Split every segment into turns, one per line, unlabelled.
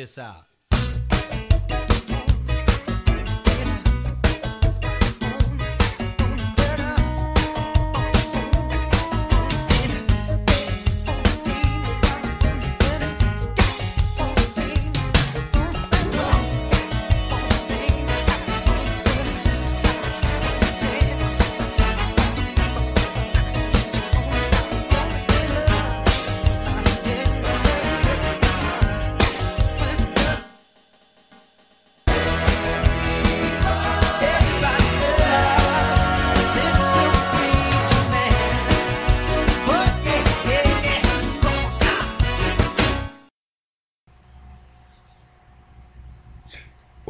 this out.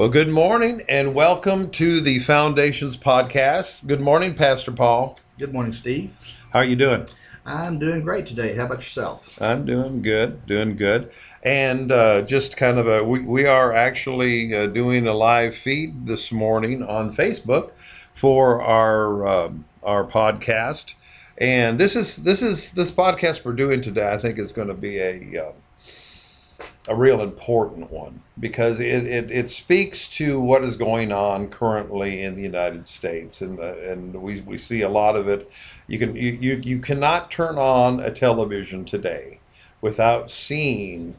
Well, good morning and welcome to the Foundations podcast. Good morning, Pastor Paul.
Good morning, Steve.
How are you doing?
I'm doing great today. How about yourself?
I'm doing good, doing good. And uh, just kind of a, we, we are actually uh, doing a live feed this morning on Facebook for our um, our podcast. And this is this is this podcast we're doing today. I think is going to be a uh, a real important one because it, it, it speaks to what is going on currently in the United States and uh, and we, we see a lot of it. You can you, you, you cannot turn on a television today without seeing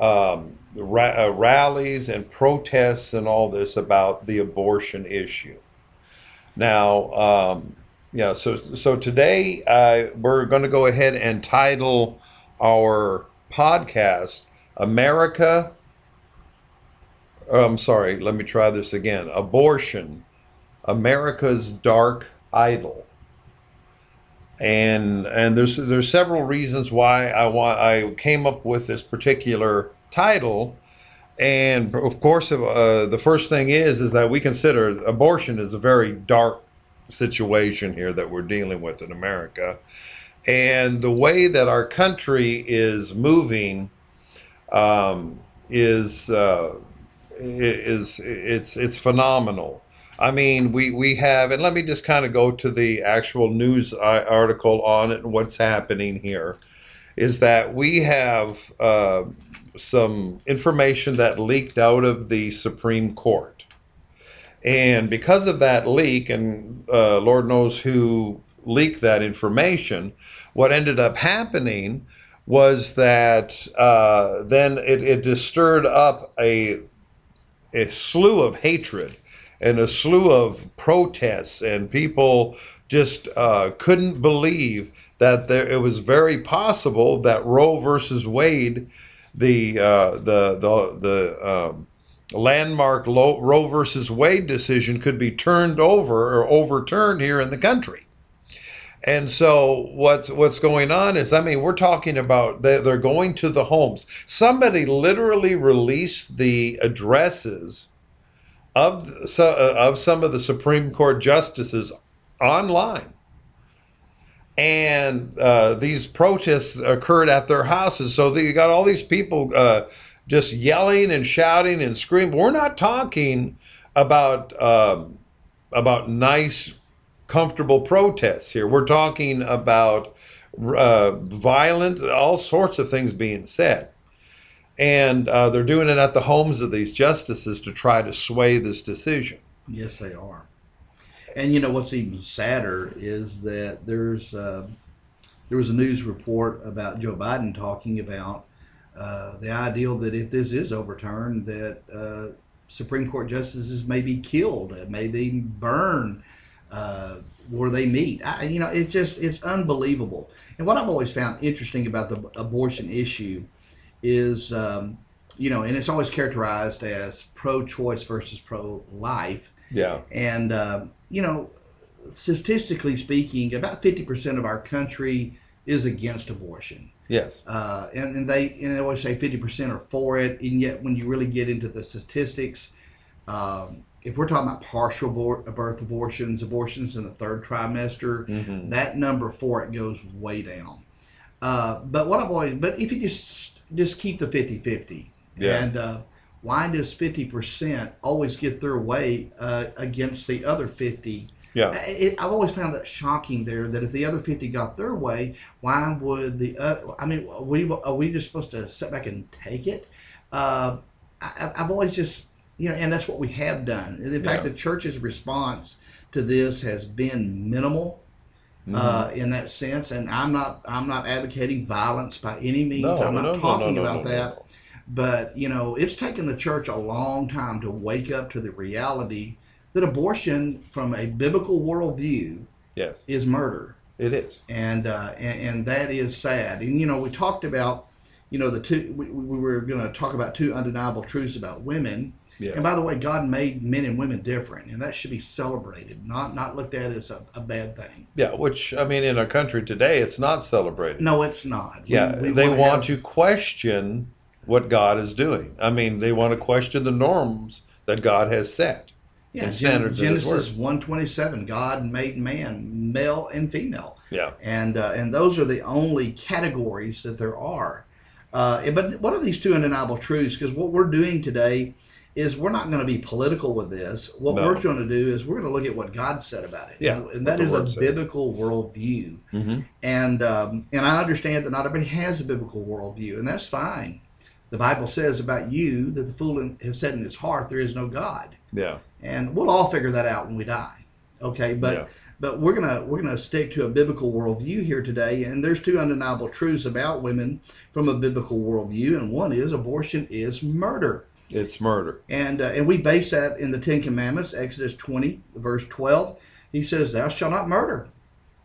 um, ra- uh, rallies and protests and all this about the abortion issue. Now um, yeah so so today uh, we're going to go ahead and title our podcast America, oh, I'm sorry, let me try this again. Abortion, America's dark idol. And and there's there's several reasons why I want I came up with this particular title. And of course, uh, the first thing is is that we consider abortion is a very dark situation here that we're dealing with in America, and the way that our country is moving um, is uh, is it's it's phenomenal. I mean, we we have, and let me just kind of go to the actual news uh, article on it and what's happening here. Is that we have uh, some information that leaked out of the Supreme Court, and because of that leak, and uh, Lord knows who leaked that information, what ended up happening was that uh, then it, it just stirred up a, a slew of hatred and a slew of protests, and people just uh, couldn't believe that there, it was very possible that Roe versus Wade, the uh, the the the um, landmark Roe versus Wade decision, could be turned over or overturned here in the country. And so what's what's going on is, I mean, we're talking about they, they're going to the homes. Somebody literally released the addresses of uh, of some of the Supreme Court justices online, and uh, these protests occurred at their houses. So you got all these people uh, just yelling and shouting and screaming. We're not talking about um, about nice comfortable protests here. We're talking about uh, violent, all sorts of things being said. And uh, they're doing it at the homes of these justices to try to sway this decision.
Yes, they are. And you know what's even sadder is that there's uh, there was a news report about Joe Biden talking about uh, the ideal that if this is overturned, that uh, Supreme Court justices may be killed, may be burned, uh, where they meet. I, you know, it's just it's unbelievable. And what I've always found interesting about the abortion issue is, um, you know, and it's always characterized as pro-choice versus pro-life.
Yeah.
And uh, you know, statistically speaking, about fifty percent of our country is against abortion.
Yes.
Uh, and, and they and they always say fifty percent are for it, and yet when you really get into the statistics. Um, if we're talking about partial birth abortions, abortions in the third trimester, mm-hmm. that number for it goes way down. Uh, but what I've always, but if you just just keep the 50-50, yeah. and uh, why does 50% always get their way uh, against the other 50?
Yeah.
It, I've always found that shocking there that if the other 50 got their way, why would the, uh, I mean, are we, are we just supposed to sit back and take it? Uh, I, I've always just, you know, and that's what we have done. In fact,
Yeah.
the church's response to this has been minimal.
Mm-hmm.
Uh, in that sense, and I'm not I'm not advocating violence by any means.
No,
I'm not
no, no,
talking
no, no,
about that. But you know, it's taken the church a long time to wake up to the reality that abortion, from a biblical worldview,
Yes,
is murder,
it is.
and uh, and, and that is sad. And you know, we talked about, you know, the two. We, we were going to talk about two undeniable truths about women.
Yes.
And by the way, God made men and women different, and that should be celebrated, not not looked at as a, a bad thing.
yeah, which I mean, in our country today, it's not celebrated.
No, it's not.
Yeah,
we
they
wanna
want
have-
to question what God is doing. I mean, they want to question the norms that God has set.
Yeah, Gen-
standards in His
Genesis one twenty seven. God made man, male and female,
Yeah,
and uh, and those are the only categories that there are. Uh, but what are these two undeniable truths? Because what we're doing today is we're not going to be political with this. What
No.
we're going to do is we're going to look at what God said about it.
Yeah,
and
what
that is a biblical worldview.
hmm
And um, and I understand that not everybody has a biblical worldview, and that's fine. The Bible says about you that the fool has said in his heart there is no God
yeah,
and we'll all figure that out when we die. Okay, but
Yeah.
but we're gonna we're gonna stick to a biblical worldview here today, and there's two undeniable truths about women from a biblical worldview, and one is abortion is murder,
it's murder.
and uh, and we base that in the Ten Commandments, Exodus 20 verse 12. He says, "Thou shalt not murder,"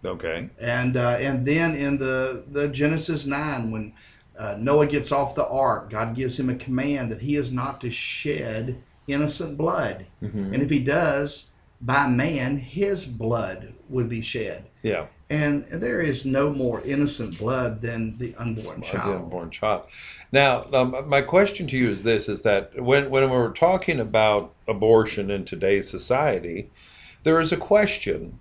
Okay,
and uh, and then in the the Genesis 9 when uh, Noah gets off the ark, God gives him a command that he is not to shed innocent blood.
hmm
And if he does, by man, his blood would be shed.
yeah,
And there is no more innocent blood than the unborn child.
the unborn child. Now, um, my question to you is this: is that when when we're talking about abortion in today's society, there is a question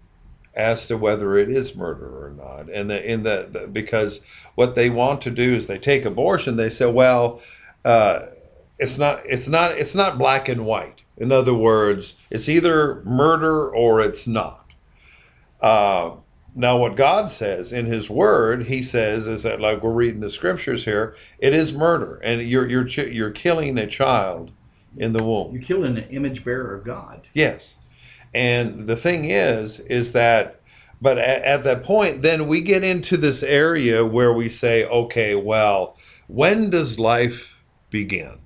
as to whether it is murder or not, and the, in the, the because what they want to do is they take abortion, they say, well, uh, it's not it's not it's not black and white. In other words, it's either murder or it's not. Uh, now, what God says in His Word, He says is that, like we're reading the scriptures here, it is murder, and you're you're ch- you're killing a child in the womb.
You're killing an image bearer of God.
Yes. And the thing is, is that, but at, at that point, then we get into this area where we say, okay, well, when does life begin?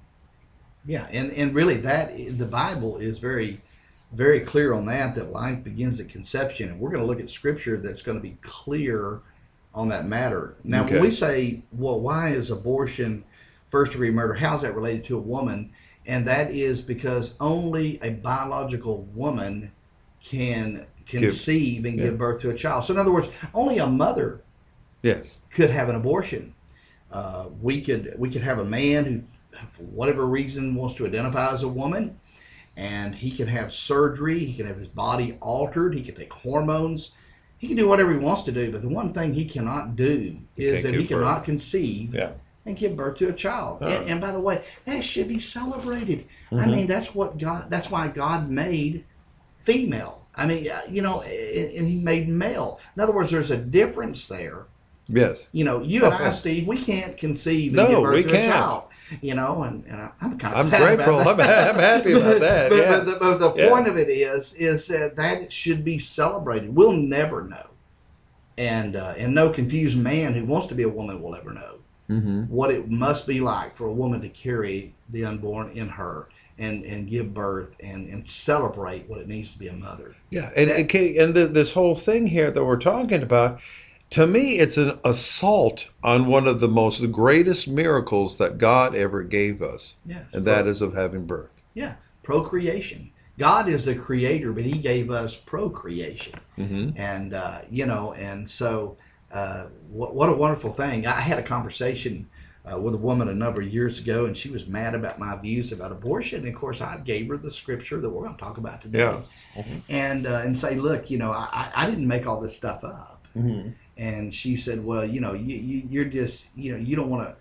Yeah, and, and really that the Bible is very very clear on that that life begins at conception and we're going to look at scripture that's going to be clear on that matter. Now
Okay.
when we say, well, why is abortion first degree murder? How's that related to a woman? And that is because only a biological woman can conceive and
yeah.
give birth to a child. So in other words, only a mother
Yes.
could have an abortion. Uh, we could we could have a man who, for whatever reason, wants to identify as a woman, and he can have surgery. He can have his body altered. He can take hormones. He can do whatever he wants to do. But the one thing he cannot do is that he
birth.
cannot conceive
Yeah.
and give birth to a child.
Oh.
And, and by the way, that should be celebrated. I
Mhm.
mean, that's what God. That's why God made female. I mean, uh, you know, and, He made male. In other words, there's a difference there
Yes.
you know, you and I, Steve, we can't conceive and
No,
give birth
we
to
can't.
a child. You know, and, and I'm kind of
I'm grateful. I'm, I'm happy about that.
But,
Yeah.
but the, but the
Yeah.
point of it is, is that that should be celebrated. We'll never know, and uh, and no confused man who wants to be a woman will ever know
hmm
what it must be like for a woman to carry the unborn in her and and give birth and and celebrate what it means to be a mother.
Yeah. And, and, and the, this whole thing here that we're talking about, to me, it's an assault on one of the most greatest miracles that God ever gave us,
Yes,
and that is of having birth.
yeah, procreation. God is the creator, but He gave us procreation.
hmm
and uh, you know, and so uh, what, what a wonderful thing. I had a conversation uh, with a woman a number of years ago, and she was mad about my views about abortion. And of course, I gave her the scripture that we're going to talk about today,
Yeah. Mhm.
and uh, and say, look, you know, I, I didn't make all this stuff up.
hmm
And she said, well, you know, you, you you're just, you know, you don't want to.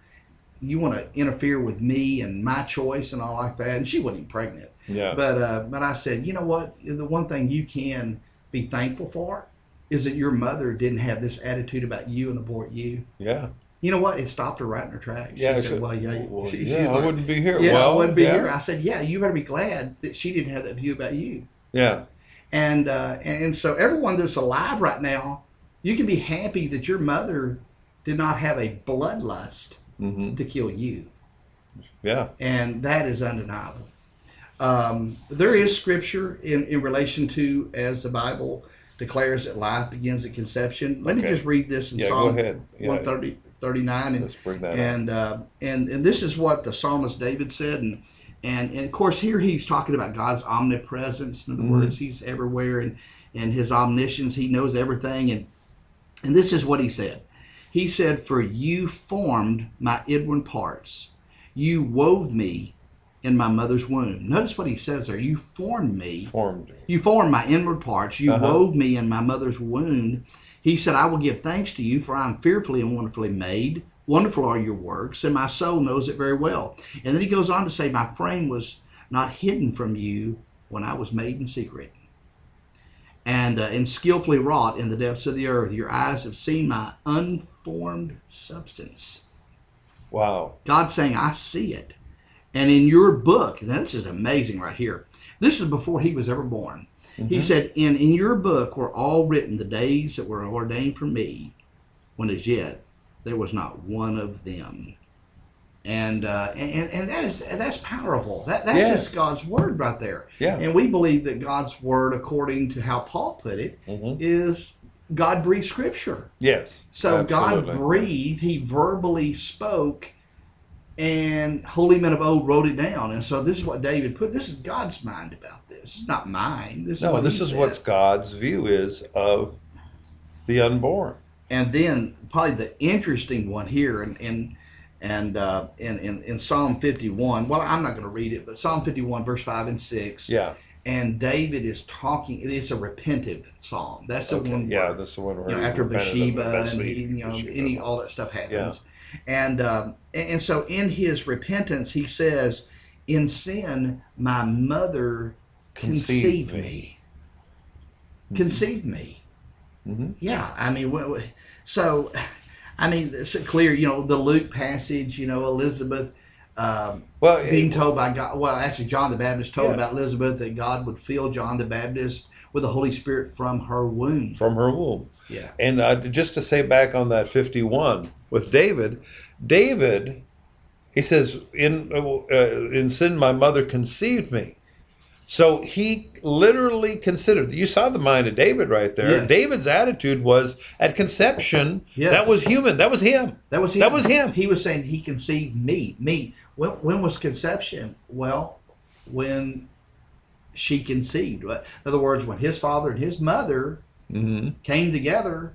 You want to interfere with me and my choice and all like that, and she wasn't pregnant.
Yeah.
But uh, but I said, you know what? The one thing you can be thankful for is that your mother didn't have this attitude about you and abort you.
yeah.
You know what? It stopped her right in her tracks. She
Yeah,
said, "Well, yeah,
Well,
she- she
yeah,
was
I wouldn't be here.
yeah,
well,
I wouldn't be
yeah,
here." I said, "Yeah, you better be glad that she didn't have that view about you."
Yeah,
And uh, and so everyone that's alive right now, you can be happy that your mother did not have a bloodlust
hmm
to kill you,
yeah,
and that is undeniable. Um, there is scripture in, in relation to as the Bible declares that life begins at conception. Let me just read this in
yeah.
Psalm
Go ahead. Yeah,
130, 39. And
let's bring that up.
and uh, and and this is what the psalmist David said, and and and of course here he's talking about God's omnipresence. In other
Mhm.
words, He's everywhere, and and His omniscience. He knows everything, and and this is what He said. He said, "For you formed my inward parts, you wove me in my mother's womb." Notice what He says there. You formed me.
Formed.
You formed my inward parts. You
Uh-huh.
wove me in my mother's womb. He said, I will give thanks to you, for I am fearfully and wonderfully made. Wonderful are your works, and my soul knows it very well. And then he goes on to say, My frame was not hidden from you when I was made in secret. And, uh, and skillfully wrought in the depths of the earth. Your eyes have seen my unformed substance.
Wow.
God's saying, I see it. And in your book, now this is amazing right here. This is before he was ever born. He
Mhm.
said, in, in your book were all written the days that were ordained for me, when as yet there was not one of them. And uh, and, and that is that's powerful. That that's
Yes.
just God's word right there.
Yeah.
And we believe that God's word, according to how Paul put it,
hmm
is God breathed scripture.
Yes.
So
Absolutely.
God breathed, He verbally spoke, and holy men of old wrote it down. And so this is what David put. This is God's mind about this. It's not mine. This is
No,
what
this is
said.
what God's view is of the unborn.
And then probably the interesting one here, and and and uh, in, in in Psalm 51. Well, I'm not going to read it, but Psalm 51, verse five and six.
Yeah.
And David is talking. It's a repentive psalm. That's the
Okay.
one.
Yeah, that's the one where
you know, after Bathsheba and he, you know
Bathsheba.
any all that stuff happens, and um, and, and so in his repentance he says, "In sin, my mother conceived, me, conceived me."
Mhm.
Yeah, I mean, so I mean, it's clear. You know, the Luke passage. You know, Elizabeth. Um,
Well,
being
it-
told by God, well, actually, John the Baptist told
Yeah.
about Elizabeth that God would fill John the Baptist with the Holy Spirit from her womb.
from her womb.
Yeah.
And uh, just to say back on that 51 with David, David, he says, "In uh, in sin, my mother conceived me." So he literally considered. You saw the mind of David right there.
Yes.
David's attitude was at conception.
Yes.
That was human. That was him.
That was him.
That was him.
He was saying he conceived me. Me. When, when was conception? Well, when she conceived. In other words, when his father and his mother
hmm
came together,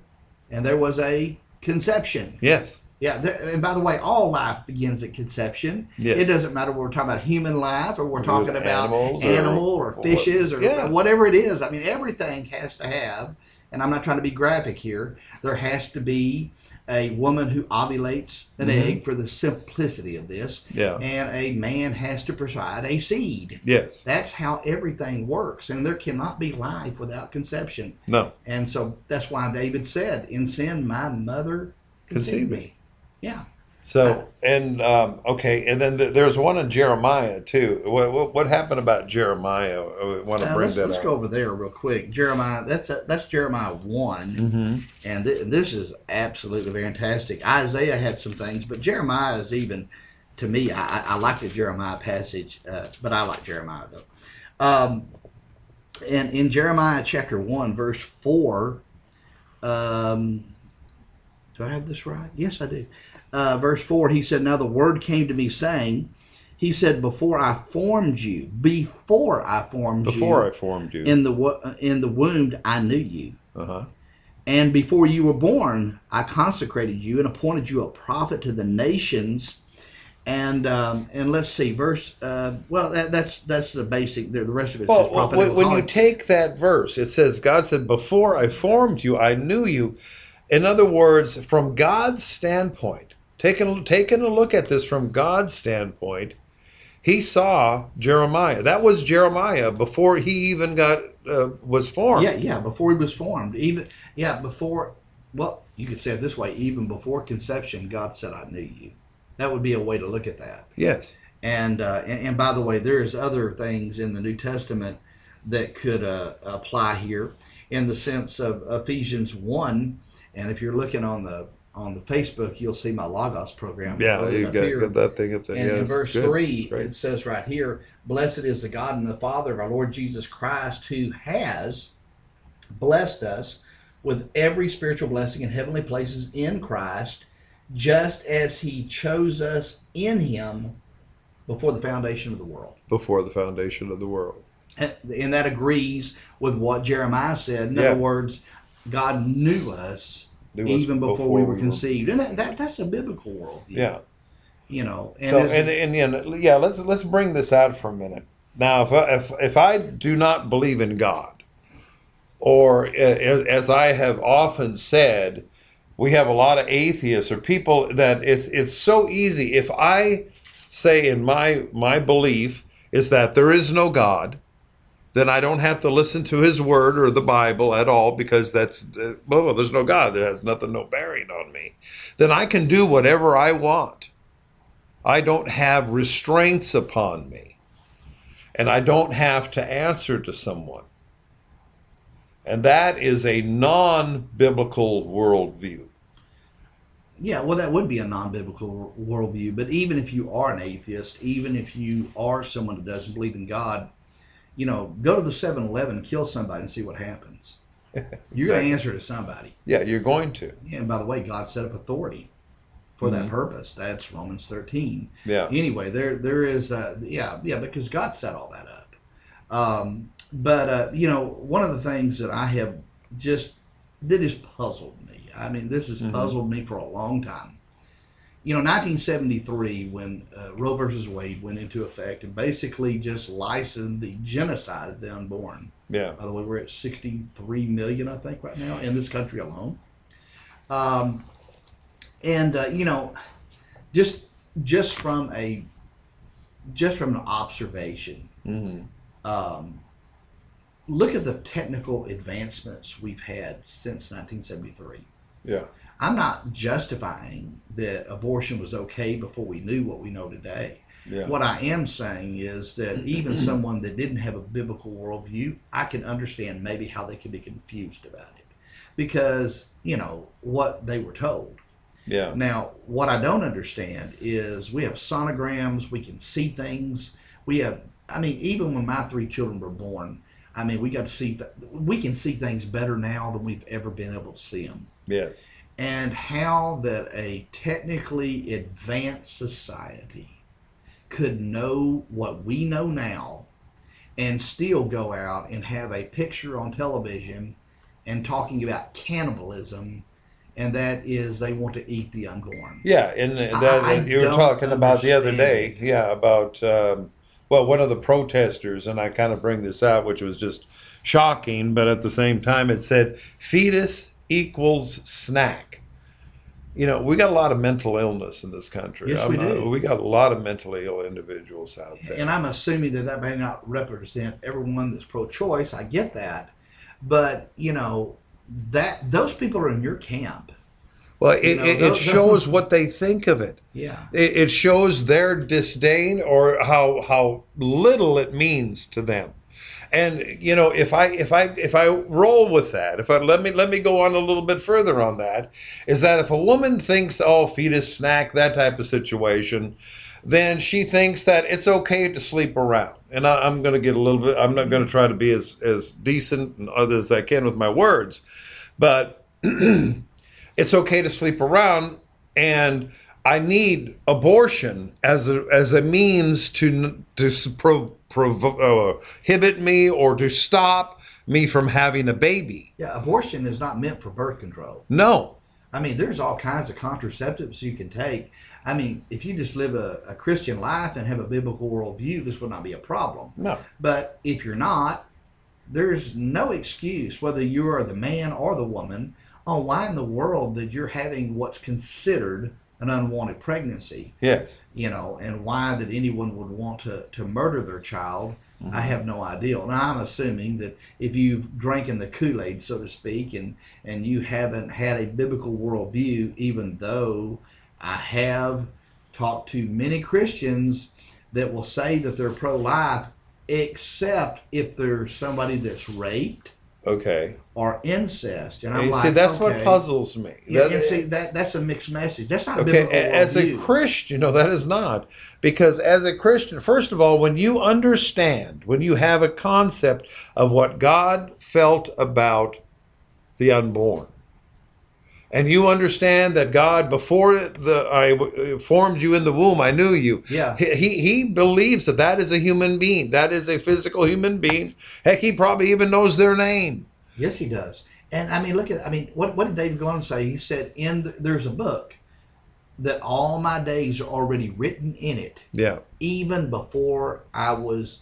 and there was a conception.
Yes.
Yeah. And by the way, all life begins at conception.
Yes.
It doesn't matter whether we're talking about human life or we're talking about animal or,
or
fishes or
yeah.
whatever it is. I mean, everything has to have, and I'm not trying to be graphic here, there has to be a woman who ovulates an
Mhm.
egg for the simplicity of this,
Yeah.
and a man has to provide a seed.
Yes.
That's how everything works, and there cannot be life without conception.
No.
And so that's why David said, In sin, my mother Conceived
me.
Yeah.
So and um, okay, and then th- there's one in Jeremiah too. What, what, what happened about Jeremiah? I want to
Uh,
bring
let's
that
let's
up.
go over there real quick. Jeremiah, that's that's Jeremiah one,
Mm-hmm.
and th- this is absolutely fantastic. Isaiah had some things, but Jeremiah is even, to me, I, I- I like the Jeremiah passage, uh, but I like Jeremiah though. Um, and in Jeremiah chapter one, verse four, um, do I have this right? Yes, I do. Uh, verse four, he said, "Now the word came to me, saying." He said, "Before I formed you, before I formed you,
Before I formed you.
in the wo- in the womb I knew you,
uh huh.
and before you were born I consecrated you and appointed you a prophet to the nations." And um, and let's see, verse. Uh, well, that, that's that's the basic. The, the rest of it.
Well, when, when you take that verse, it says, God said, Before I formed you, I knew you. In other words, from God's standpoint, taking, taking a look at this from God's standpoint, he saw Jeremiah. That was Jeremiah before he even got uh, was formed.
yeah, yeah, before he was formed, even yeah, before well, you could say it this way: even before conception, God said, "I knew you." That would be a way to look at that.
Yes.
And uh, and, and by the way, there's other things in the New Testament that could uh, apply here, in the sense of Ephesians one. And if you're looking on the on the Facebook, you'll see my Logos program.
Yeah, you got, got that thing up there.
And in verse
Good.
3, it says right here, Blessed is the God and the Father of our Lord Jesus Christ, who has blessed us with every spiritual blessing in heavenly places in Christ, just as he chose us in him before the foundation of the world.
Before the foundation of the world.
And and that agrees with what Jeremiah said. In
Yeah.
other words, God knew us
Knew us
even before, we were conceived. And that, that that's a biblical worldview.
Yeah.
You know, and
so
as-
and and yeah, let's let's bring this out for a minute. Now, if I, if if I do not believe in God, or uh, as I have often said, we have a lot of atheists or people that it's it's so easy. If I say in my my belief is that there is no God, then I don't have to listen to His Word or the Bible at all because that's uh, well, there's no God. That has nothing, no bearing on me. Then I can do whatever I want. I don't have restraints upon me. And I don't have to answer to someone. And that is a non biblical worldview.
Yeah, well, that would be a non-biblical worldview. But even if you are an atheist, even if you are someone that doesn't believe in God, you know, go to the 7-Eleven, kill somebody, and see what happens. You're going to answer to somebody.
Yeah, you're going to.
Yeah, and by the way, God set up authority for that
Mhm.
purpose. That's Romans 13.
Yeah.
Anyway, there there is, uh, yeah, yeah, because God set all that up. Um, but uh, you know, one of the things that I have just that has puzzled me. I mean, this has
Mhm.
puzzled me for a long time. You know, 1973, when uh, Roe versus Wade went into effect and basically just licensed the genocide of the unborn.
Yeah.
By the way, we're at 63 million, I think, right now in this country alone. Um, and uh, you know, just just from a just from an observation,
hmm
um, look at the technical advancements we've had since 1973.
Yeah.
I'm not justifying that abortion was okay before we knew what we know today.
Yeah.
What I am saying is that even someone that didn't have a biblical worldview, I can understand maybe how they could be confused about it because, you know, what they were told.
Yeah.
Now, what I don't understand is we have sonograms, we can see things. We have, I mean, even when my three children were born, I mean, we got to see, th- we can see things better now than we've ever been able to see them
Yes.
And how that a technically advanced society could know what we know now and still go out and have a picture on television and talking about cannibalism and that is they want to eat the unborn
Yeah, and that
I
you were talking about the other day. Yeah, about um, well, one of the protesters, and I kind of bring this out, which was just shocking, but at the same time, it said fetus equals snack. You know, we got a lot of mental illness in this country.
Yes, we
not-
do.
we got a lot of mentally ill individuals out there.
and i'm assuming that that may not represent everyone that's pro-choice i get that but you know that those people are in your camp
well, it,
you know,
it, it shows what they think of it.
yeah
it, it shows their disdain or how how little it means to them and you know if i if i if i roll with that if i let me let me go on a little bit further on that is that if a woman thinks oh fetus snack that type of situation then she thinks that it's okay to sleep around. And I, i'm going to get a little bit i'm not going to try to be as as decent and other as i can with my words but it's okay to sleep around. And I need abortion as a as a means to to pro, provo- uh, prohibit me or to stop me from having a baby.
Yeah, abortion is not meant for birth control.
No.
I mean, there's all kinds of contraceptives you can take. I mean, if you just live a, a Christian life and have a biblical worldview, this would not be a problem.
No.
But if you're not, there's no excuse, whether you are the man or the woman, on why in the world that you're having what's considered an unwanted pregnancy,
Yes.
you know, and why that anyone would want to, to murder their child I mm-hmm. have no idea. Now I'm assuming that if you've drinking the Kool-Aid, so to speak, and and you haven't had a biblical worldview, even though I have talked to many Christians that will say that they're pro-life, except if they're somebody that's raped
Okay.
or incest, and I'm
And
like,
see, that's what puzzles me.
Yeah,
That-
and see that that's a mixed message. That's not a
Okay, as a. Christian, no, that is not. Because as a Christian, first of all, when you understand, when you have a concept of what God felt about the unborn, and you understand that God, before the I formed you in the womb, I knew you.
Yeah.
He, he he believes that that is a human being. That is a physical human being. Heck, he probably even knows their name.
Yes, he does. And I mean, look at I mean, what what did David go on and say? He said, "In the, there's a book that all my days are already written in it,
Yeah.
even before I was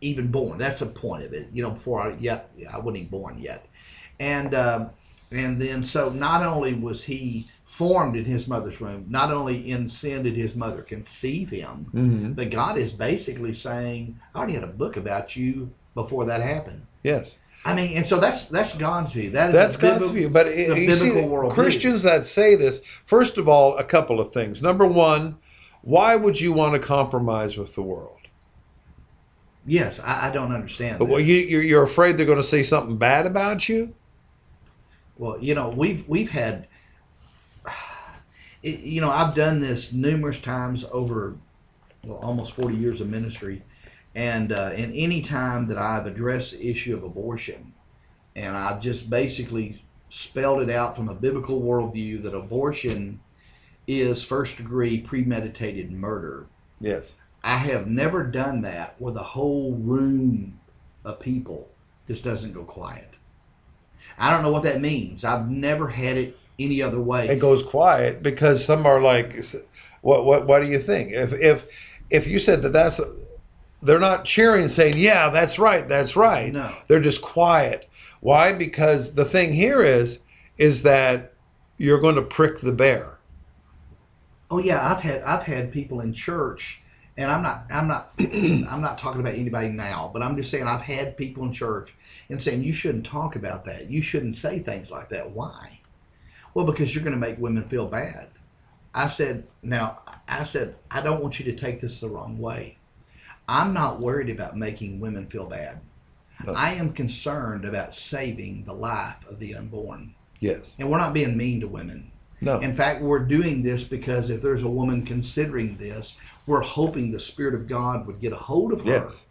even born." That's the point of it. You know, before I yet I wasn't even born yet, and um, and then so not only was he formed in his mother's womb, not only in sin did his mother conceive him,
hmm
but God is basically saying, "I already had a book about you before that happened."
Yes.
I mean, and so that's that's God's view. That is
That's
a
God's
bibli-
view. But it,
the
you see,
biblical.
Christians that say this, first of all, a couple of things. Number one, why would you want to compromise with the world?
Yes, I, I don't understand. That.
Well, you, you're, you're afraid they're going to say something bad about you?
Well, you know, we've we've had, it, you know, I've done this numerous times over well, almost forty years of ministry, and uh, and any time that I've addressed the issue of abortion, and I've just basically spelled it out from a biblical worldview that abortion is first degree premeditated murder.
Yes.
I have never done that where the whole room of people just doesn't go quiet. I don't know what that means. I've never had it any other way.
It goes quiet because some are like, what, what, what do you think? If, if, if you said that that's, they're not cheering saying, yeah, that's right, that's right.
No.
They're just quiet. Why? Because the thing here is, is that you're going to prick the bear.
Oh yeah, I've had I've had people in church, and I'm not I'm not I'm not talking about anybody now, but I'm just saying I've had people in church and saying you shouldn't talk about that. You shouldn't say things like that. Why? Well, because you're going to make women feel bad. I said now I said I don't want you to take this the wrong way. I'm not worried about making women feel bad.
No.
I am concerned about saving the life of the unborn.
Yes.
And we're not being mean to women.
No.
In fact, we're doing this because if there's a woman considering this, we're hoping the Spirit of God would get a hold of her
yes.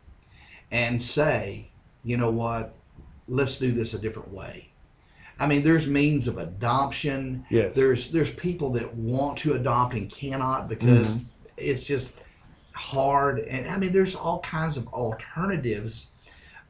and say, you know what, let's do this a different way. I mean, there's means of adoption.
Yes.
There's there's people that want to adopt and cannot because
Mhm.
it's just hard. And I mean, there's all kinds of alternatives.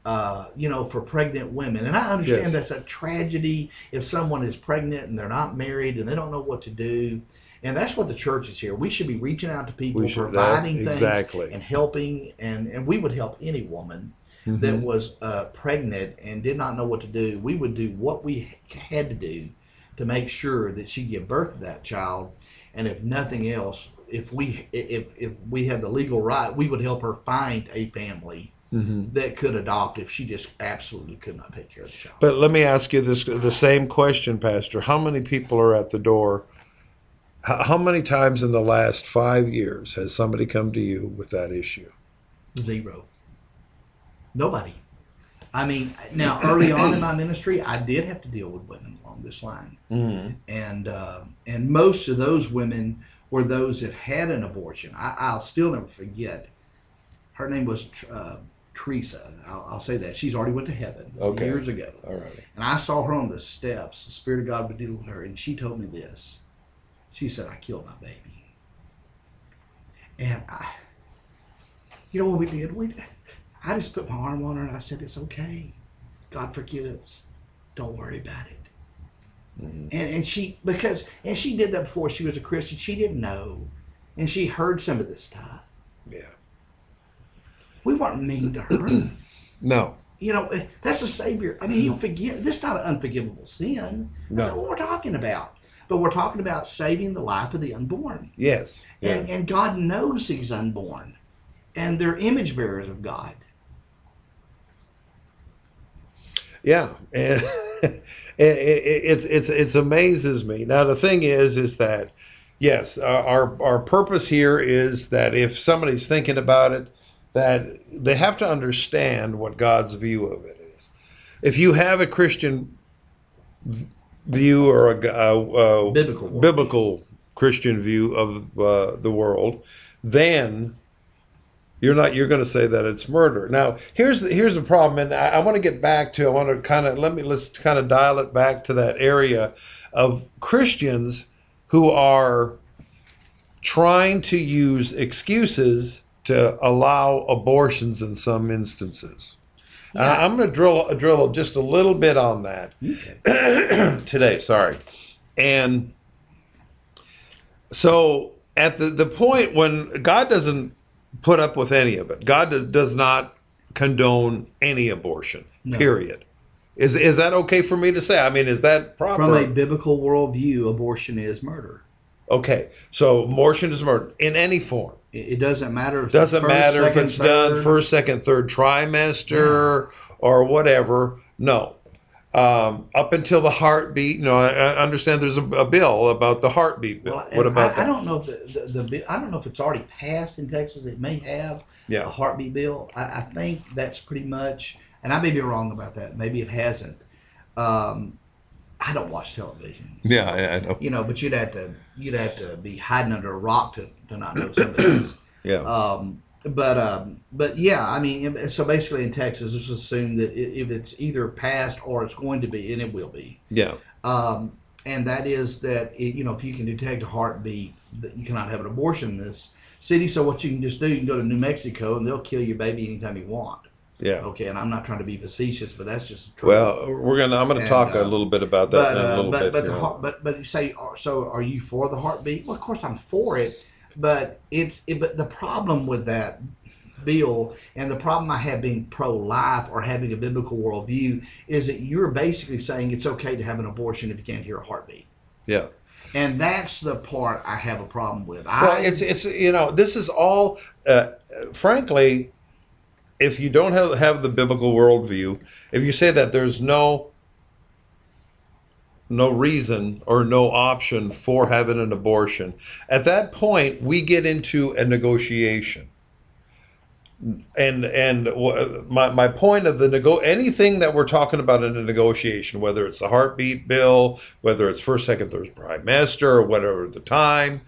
Uh, you know, for pregnant women, and I understand
Yes.
that's a tragedy if someone is pregnant and they're not married and they don't know what to do. And that's what the church is here. We should be reaching out to people,
should-
providing
that-
things,
exactly.
and helping. And and we would help any woman that
Mhm.
was uh, pregnant and did not know what to do, we would do what we had to do to make sure that she give birth to that child. And if nothing else, if we if if we had the legal right, we would help her find a family
Mhm.
that could adopt if she just absolutely could not take care of the child.
But let me ask you this the same question, Pastor. How many people are at the door? How, how many times in the last five years has somebody come to you with that issue?
Zero. Nobody. I mean, now early on in my ministry, I did have to deal with women along this line.
Mm-hmm.
and uh, and most of those women were those that had an abortion. I, I'll still never forget. Her name was uh, Teresa. I'll, I'll say that she's already went to heaven
Okay.
years ago,
All righty.
and I saw her on the steps. The Spirit of God would deal with her, and she told me this. She said, "I killed my baby," and I, you know what we did? We, I just put my arm on her and I said, "It's okay. God forgives. Don't worry about it."
Mhm.
and and she because and she did that before she was a Christian. She didn't know, and she heard some of this stuff.
Yeah.
We weren't mean to her.
No.
you know, eh, that's a savior. I mean, he'll forgive. This is not an unforgivable sin. That's not
No.
what we're talking about. But we're talking about saving the life of the unborn,
Yes. Yeah.
and and God knows these unborn, and they're image bearers of God.
Yeah, and it, it, it's it's it's amazes me. Now the thing is, is that yes, our our purpose here is that if somebody's thinking about it, that they have to understand what God's view of it is. If you have a Christian view or a, a, a
Biblical.
biblical Christian view of uh, the world, then you're not you're going to say that it's murder. Now here's the, here's the problem, and I, I want to get back to I want to kind of let me let's kind of dial it back to that area of Christians who are trying to use excuses to allow abortions in some instances. And I- I'm going to drill drill just a little bit on that
Okay.
today. Sorry, and so at the the point when God doesn't put up with any of it, God does not condone any abortion.
No.
Period. Is is that okay for me to say? I mean, is that proper?
From a biblical worldview, abortion is murder.
okay, so abortion is murder in any form.
It, it doesn't matter. If
Doesn't
first,
matter if
second,
it's done first, second, third trimester or whatever. No. Um, up until the heartbeat, you know, I, I understand there's a, a bill about the heartbeat bill.
Well,
what about
I,
that?
I don't know if the, the, the I don't know if it's already passed in Texas. It may have a heartbeat bill. I, I think that's pretty much, and I may be wrong about that. Maybe it hasn't. Um, I don't watch television. so,
Yeah, I, I know.
You know, but you'd have to you'd have to be hiding under a rock to, to not know some of this.
Yeah.
Um, but um, but yeah, I mean, so basically in Texas, just assume that if it's either passed or it's going to be, and it will be.
Yeah.
Um, and that is that it, you know if you can detect a heartbeat, that you cannot have an abortion in this city. So what you can just do, you can go to New Mexico and they'll kill your baby anytime you want.
Yeah.
Okay, and I'm not trying to be facetious, but that's just true.
Well, we're gonna. I'm gonna
And,
talk a
uh,
little bit about that
but
in a
uh,
little
but
bit.
but the but but you say so are you for the heartbeat? Well, of course I'm for it, but it's it, but the problem with that bill and the problem I have being pro-life or having a biblical worldview is that you're basically saying it's okay to have an abortion if you can't hear a heartbeat.
yeah.
And that's the part I have a problem with.
Well,
I,
it's it's you know this is all. Uh, frankly, if you don't have have the biblical worldview, if you say that there's no no reason or no option for having an abortion, at that point we get into a negotiation. And and my my point of the nego anything that we're talking about in a negotiation, whether it's the heartbeat bill, whether it's first, second, third trimester, or whatever the time,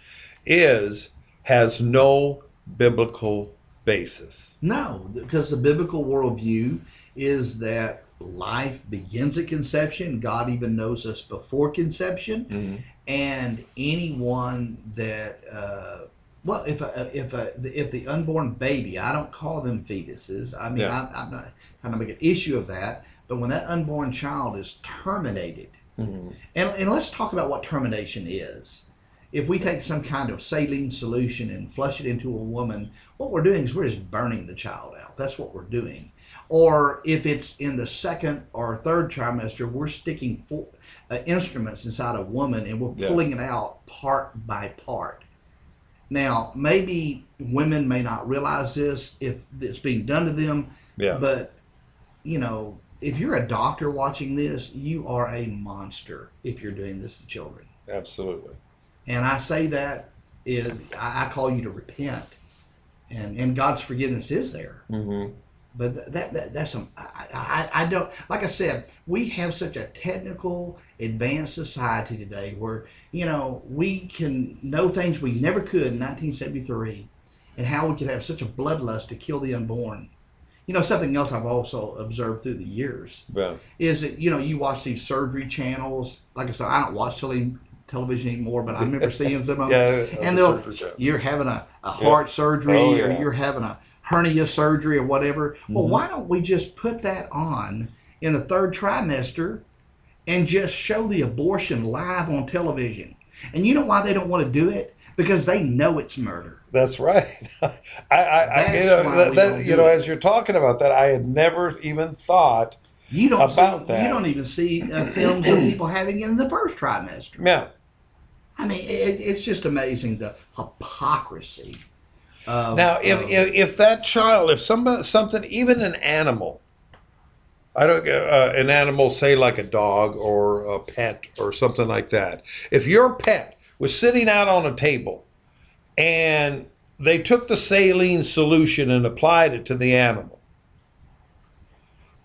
is has no biblical basis.
no, because the biblical worldview is that life begins at conception. God even knows us before conception. and anyone that uh, well if a, if a, if the unborn baby i don't call them fetuses i mean
Yeah.
I, i'm not trying to make an issue of that but when that unborn child is terminated
Mhm.
and, and let's talk about what termination is if we take some kind of saline solution and flush it into a woman what we're doing is we're just burning the child out that's what we're doing or if it's in the second or third trimester we're sticking uh, instruments inside a woman and we're
Yeah.
pulling it out part by part now maybe women may not realize this if it's being done to them
Yeah.
but you know if you're a doctor watching this you are a monster if you're doing this to children
Absolutely.
and I say that is I, call you to repent, and and God's forgiveness is there.
hmm
But that, that that's some I, I I don't like I said we have such a technical advanced society today where you know we can know things we never could in 1973, and how we could have such a bloodlust to kill the unborn. You know something else I've also observed through the years
Yeah.
is that you know you watch these surgery channels. Like I said, I don't watch tele- television anymore, but I remember seeing some of them.
Yeah.
And they'll you're having a, a heart surgery
Oh,
or you're having a hernia surgery or whatever. Well,
Mhm.
why don't we just put that on in the third trimester and just show the abortion live on television? And you know why they don't want to do it? Because they know it's murder.
That's right. I, I, I you know, that, that- you know, as you're talking about that, I had never even thought.
You don't
About
see,
that.
you don't even see uh, films of people having it in the first trimester.
Yeah.
I mean, it, it's just amazing the hypocrisy. Of,
Now, if,
of-
if if that child, if somebody, something, even an animal, I don't uh, an animal, say like a dog or a pet or something like that. If your pet was sitting out on a table and they took the saline solution and applied it to the animal,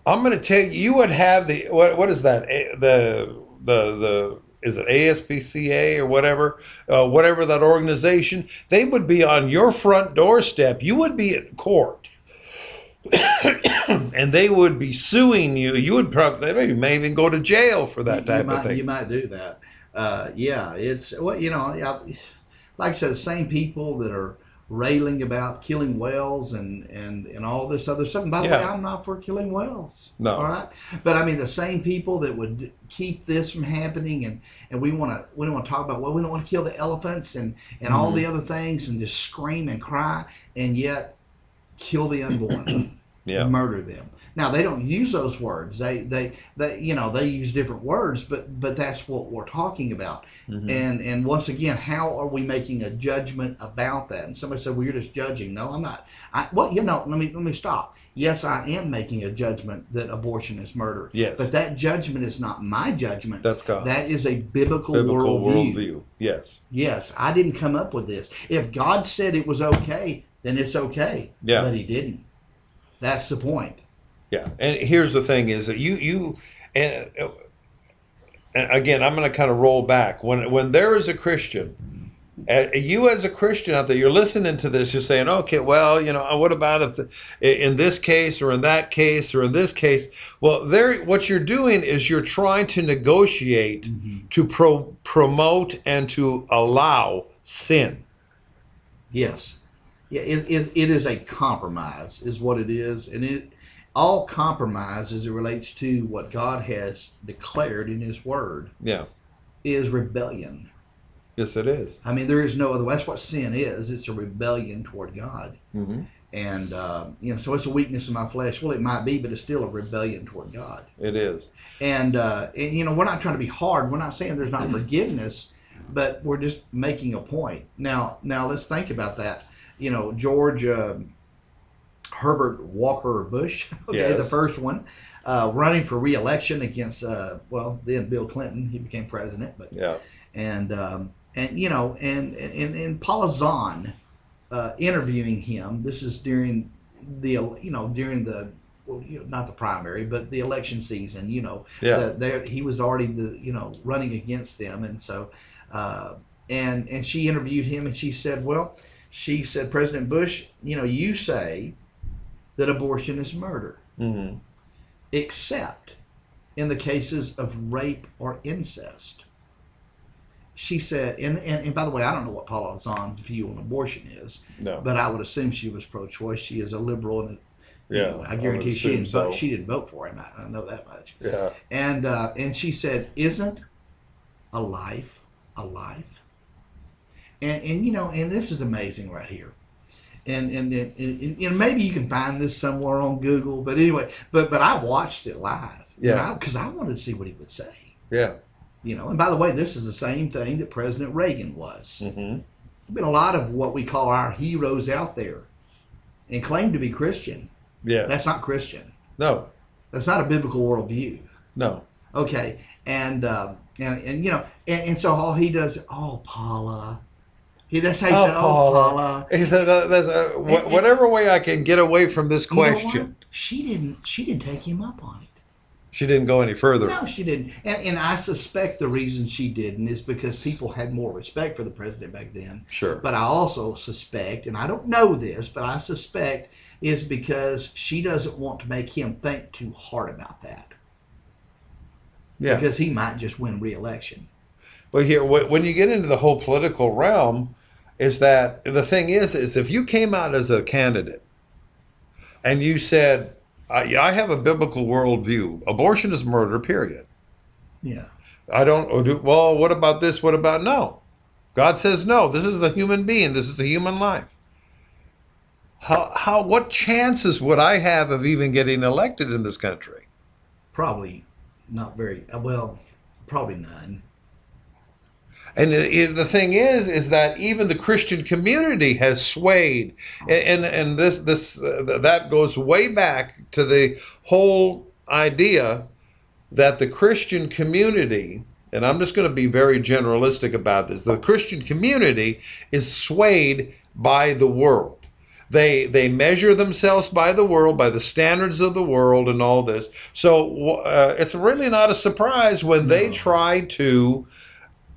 I'm going to tell you, you would have the what, what is that? Eh, the the the is it ASPCA or whatever, uh, whatever that organization? They would be on your front doorstep. You would be at court and they would be suing you. You would probably they may even go to jail for that
you
type
might,
of thing.
You might do that. Uh, yeah, it's well, you know, I, like I said, the same people that are railing about killing whales and and and all this other stuff. And by the way, I'm not for killing whales.
No.
all right. But I mean, the same people that would keep this from happening, and and we want to we don't want to talk about well, we don't want to kill the elephants and and all
Mhm.
the other things, and just scream and cry, and yet kill the unborn
yeah,
murder them. Now they don't use those words. They they they you know they use different words, but but that's what we're talking about.
Mhm.
And and once again, how are we making a judgment about that? And somebody said, "Well, you're just judging." No, I'm not. I, well, you know, let me let me stop. Yes, I am making a judgment that abortion is murder.
Yes.
But that judgment is not my judgment.
that's God.
that is a biblical,
Biblical
worldview.
worldview. Yes.
Yes, I didn't come up with this. If God said it was okay, then it's okay.
Yeah.
But He didn't. That's the point.
Yeah, and here's the thing: is that you you and, and again, I'm going to kind of roll back when when there is a Christian, uh, you as a Christian out there, you're listening to this, you're saying, okay, well, you know, what about if the, in this case or in that case or in this case? Well, there, what you're doing is you're trying to negotiate to pro, promote and to allow sin.
Yes. Yeah, it, it, it is a compromise, is what it is. And it all compromise as it relates to what God has declared in His Word
Yeah,
is rebellion.
yes, it is.
I mean, there is no other. That's what sin is. It's a rebellion toward God.
Mm-hmm.
And, uh, you know, so it's a weakness in my flesh. Well, it might be, but it's still a rebellion toward God.
It is.
And, uh, and, you know, we're not trying to be hard. We're not saying there's not forgiveness, but we're just making a point. Now, now let's think about that. You know, George uh, Herbert Walker Bush, okay,
Yes.
the first one, uh, running for reelection against, uh, well, then Bill Clinton. He became president, but
Yeah.
and um, and you know, and and and Paula Zahn uh, interviewing him. This is during the you know during the well, you know, not the primary, but the election season. You know,
Yeah.
the, there he was already the you know running against them, and so uh, and and she interviewed him, and she said, well, she said, President Bush, you know, you say that abortion is murder,
Mm-hmm.
except in the cases of rape or incest. She said, and, and, and by the way, I don't know what Paula Zahn's view on abortion is,
No.
but I would assume she was pro-choice. She is a liberal, and
Yeah,
know,
I
I guarantee she didn't vote. She didn't vote for him. I, I know that much.
Yeah.
And uh, and she said, "Isn't a life a life?" And and you know, and this is amazing right here. And and, and, and know, maybe you can find this somewhere on Google. But anyway, but but I watched it live.
Yeah.
Because I, wanted to see what he would say.
Yeah.
You know, and by the way, this is the same thing that President Reagan was.
Mm-hmm.
There's been a lot of what we call our heroes out there, and claim to be Christian.
Yeah.
That's not Christian.
No.
That's not a biblical worldview.
No.
Okay, and um, and and you know, and, and so all he does, oh Paula, he that's how he
Oh,
said, oh
Paula.
Paula.
He said, "There's a, wh- whatever way I can get away from this question."
She didn't. She didn't take him up on it.
She didn't go any further.
No, she didn't. And and I suspect the reason she didn't is because people had more respect for the president back then.
Sure.
But I also suspect, and I don't know this, but I suspect is because she doesn't want to make him think too hard about that
yeah.
because he might just win re-election.
But here, when you get into the whole political realm, is that the thing is, is if you came out as a candidate and you said, I, I have a biblical worldview, abortion is murder, period.
Yeah.
I don't, or do, well, what about this? What about no? God says no. This is a human being. This is a human life. How, how, what chances would I have of even getting elected in this country?
Probably not very well. Probably none.
And the, the thing is, is that even the Christian community has swayed, and and, this this uh, that goes way back to the whole idea that the Christian community, and I'm just going to be very generalistic about this, the Christian community is swayed by the world. They they measure themselves by the world, by the standards of the world, and all this. So uh, it's really not a surprise when they try to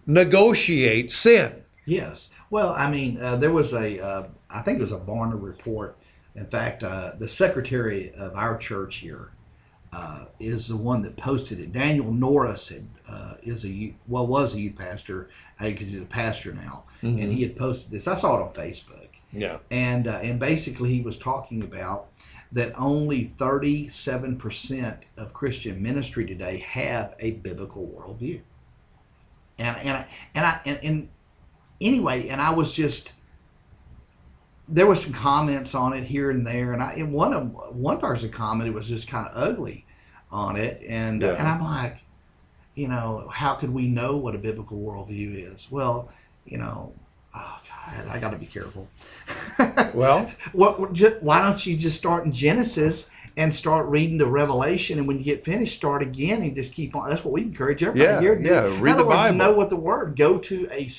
negotiate sin.
Yes. Well, I mean, uh, there was a, uh, I think it was a Barna report. In fact, uh, the secretary of our church here uh, is the one that posted it. Daniel Norris had, uh, is a well was a youth pastor because he's a pastor now, and he had posted this. I saw it on Facebook,
Yeah.
and uh, and basically he was talking about that only 37% of Christian ministry today have a biblical worldview. And and I- and I and, and anyway, and I was just there was some comments on it here and there, and I and one of one person commented was just kind of ugly on it, and
Yeah.
and I'm like, you know, how could we know what a biblical worldview is? Well, you know, oh God, I got to be careful.
Well,
What, what- ju- why don't you just start in Genesis and start reading the Revelation, and when you get finished, start again and just keep on. That's what we encourage everybody
Yeah,
here to do.
yeah,
In
read the
words,
Bible.
Know what the word. Go to a.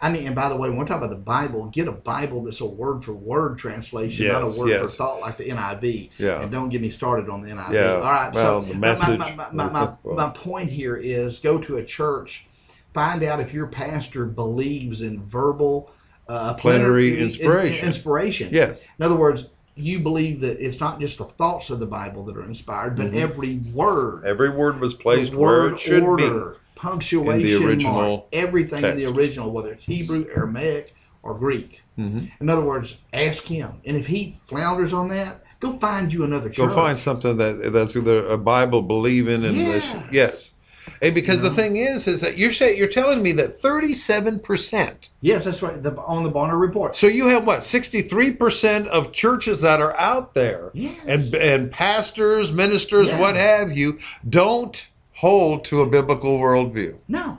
I mean, and by the way, when we're talking about the Bible, get a Bible that's a word for word translation, not
Yes,
a word for
yes.
thought like the NIV.
Yeah.
And don't get me started on the NIV.
Yeah,
All right.
well,
so
the
my-
message-
My, my, my, my,
well.
my point here is go to a church, find out if your pastor believes in verbal. Uh,
Plenary inspiration.
Inspiration.
yes.
In other words, you believe that it's not just the thoughts of the Bible that are inspired, but
Mhm.
every word,
Every word was placed
the
where
word
it should
order, punctuation,
original
mark, everything in the original, whether it's Hebrew, Aramaic, or Greek.
be. Mhm.
In other words, ask him, and if he flounders on that, go find you another church.
Go find something that that's the, a Bible believing in this.
Yes.
Yes. And because
You know?
the thing is, is that you're saying you're telling me that 37 percent.
Yes, that's right. The, on the Barna report.
So you have what 63 percent of churches that are out there,
Yes.
and and pastors, ministers,
Yeah.
what have you, don't hold to a biblical worldview.
No.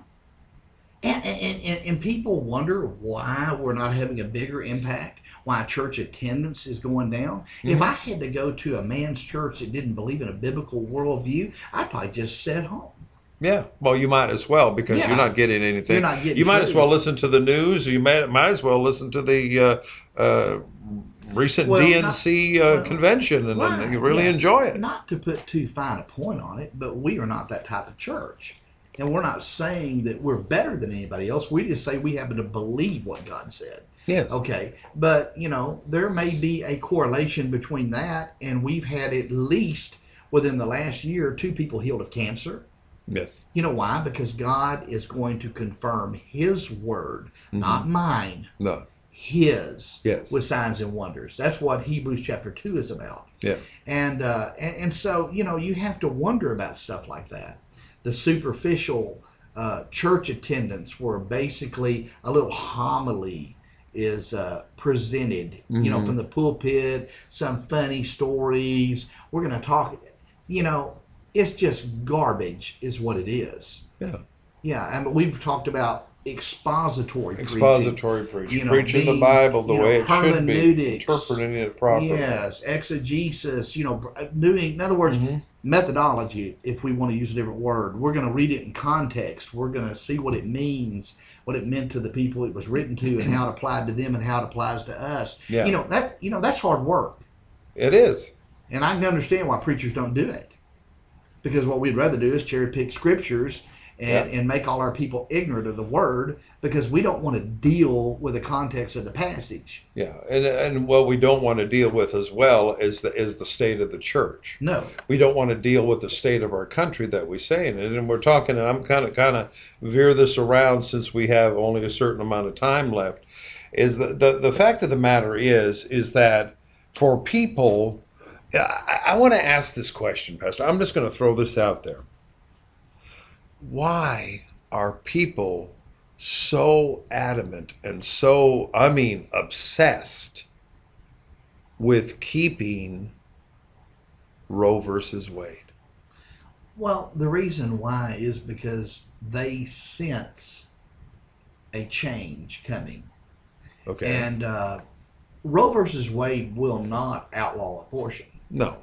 And, and, and, and people wonder why we're not having a bigger impact, why church attendance is going down. Mm-hmm. If I had to go to a man's church that didn't believe in a biblical worldview, I'd probably just sit home.
Yeah, well, you might as well because
Yeah.
you're not getting anything.
Not getting
you might as well listen to the news. You might might as well listen to the uh, uh, recent
Well,
DNC uh,
well,
convention and, and
Right,
you really
yeah.
enjoy it.
Not to put too fine a point on it, but we are not that type of church. And we're not saying that we're better than anybody else. We just say we happen to believe what God said.
Yes.
Okay, but you know there may be a correlation between that, and we've had at least within the last year two people healed of cancer.
Yes.
You know why? Because God is going to confirm His word, not mine,
No.
His,
Yes.
with signs and wonders. That's what Hebrews chapter two is about.
Yeah.
And uh, and, and so you know you have to wonder about stuff like that. The superficial uh, church attendance, where basically a little homily is uh, presented, you know,
Mhm.
from the pulpit, some funny stories. We're going to talk. You know, it's just garbage, is what it is.
Yeah.
Yeah, and we've talked about expository.
Expository preaching,
You know,
preaching
being,
the Bible the
you know,
way it should be, interpreting it properly.
Yes, exegesis, you know, doing, in other words,
Mhm.
methodology, if we want to use a different word. We're going to read it in context. We're going to see what it means, what it meant to the people it was written to, and how it applied to them and how it applies to us.
Yeah.
You know, that, you know, that's hard work.
It is.
And I can understand why preachers don't do it. Because what we'd rather do is cherry pick scriptures and, and make all our people ignorant of the word because we don't want to deal with the context of the passage.
Yeah, and and what we don't want to deal with as well is the is the state of the church.
No.
we don't want to deal with the state of our country that we say in it. And we're talking, and I'm kind of kind of veer this around since we have only a certain amount of time left. Is the the, the fact of the matter is is that for people, I, I want to ask this question, Pastor. I'm just going to throw this out there. Why are people so adamant and so, I mean, obsessed with keeping Roe versus Wade.
Well, the reason why is because they sense a change coming.
Okay.
And uh, Roe versus Wade will not outlaw abortion.
No.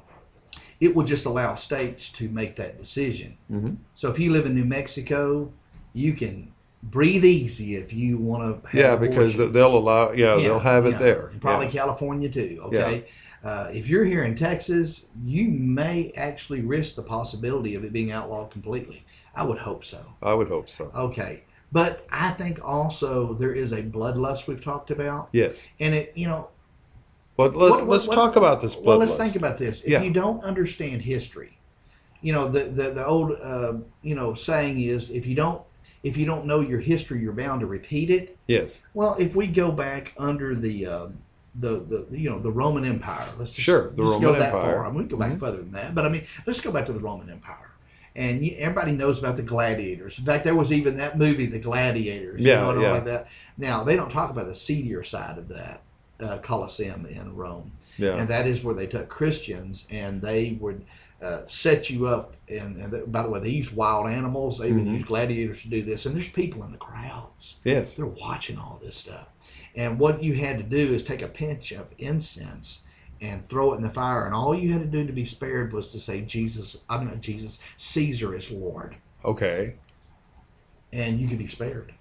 it will just allow states to make that decision.
Mhm.
So if you live in New Mexico, you can breathe easy if you want to.
Yeah, because they'll allow. Yeah, they'll have it
yeah.
there.
And probably
Yeah.
California too. Okay. Uh, if you're here in Texas, you may actually risk the possibility of it being outlawed completely. I would hope so.
I would hope so.
Okay. But I think also there is a bloodlust we've talked about.
Yes.
And it, you know,
But let's
What- what-
let's
what-
talk about this
well, let's think about this. If
Yeah.
you don't understand history, you know, the, the, the old, uh, you know, saying is if you don't, if you don't know your history, you're bound to repeat it.
yes.
Well, if we go back under the, um, the, the, you know, the Roman Empire, let's just,
Sure, the
just
Roman
go that
Empire.
far. I mean, we can go back
Mhm.
further than that, but I mean, let's go back to the Roman Empire. And you, everybody knows about the gladiators. In fact, there was even that movie, The Gladiators. you
Yeah,
know, and all
yeah.
Like that. Now they don't talk about the seedier side of that uh, Colosseum in Rome
Yeah.
and that is where they took Christians and they would uh, set you up. And, and th- by the way, they used wild animals. They even
Mhm.
used gladiators to do this. And there's people in the crowds.
yes.
They're watching all this stuff. And what you had to do is take a pinch of incense and throw it in the fire. And all you had to do to be spared was to say, Jesus, I'm not Jesus, Caesar is Lord.
Okay.
And you could be spared.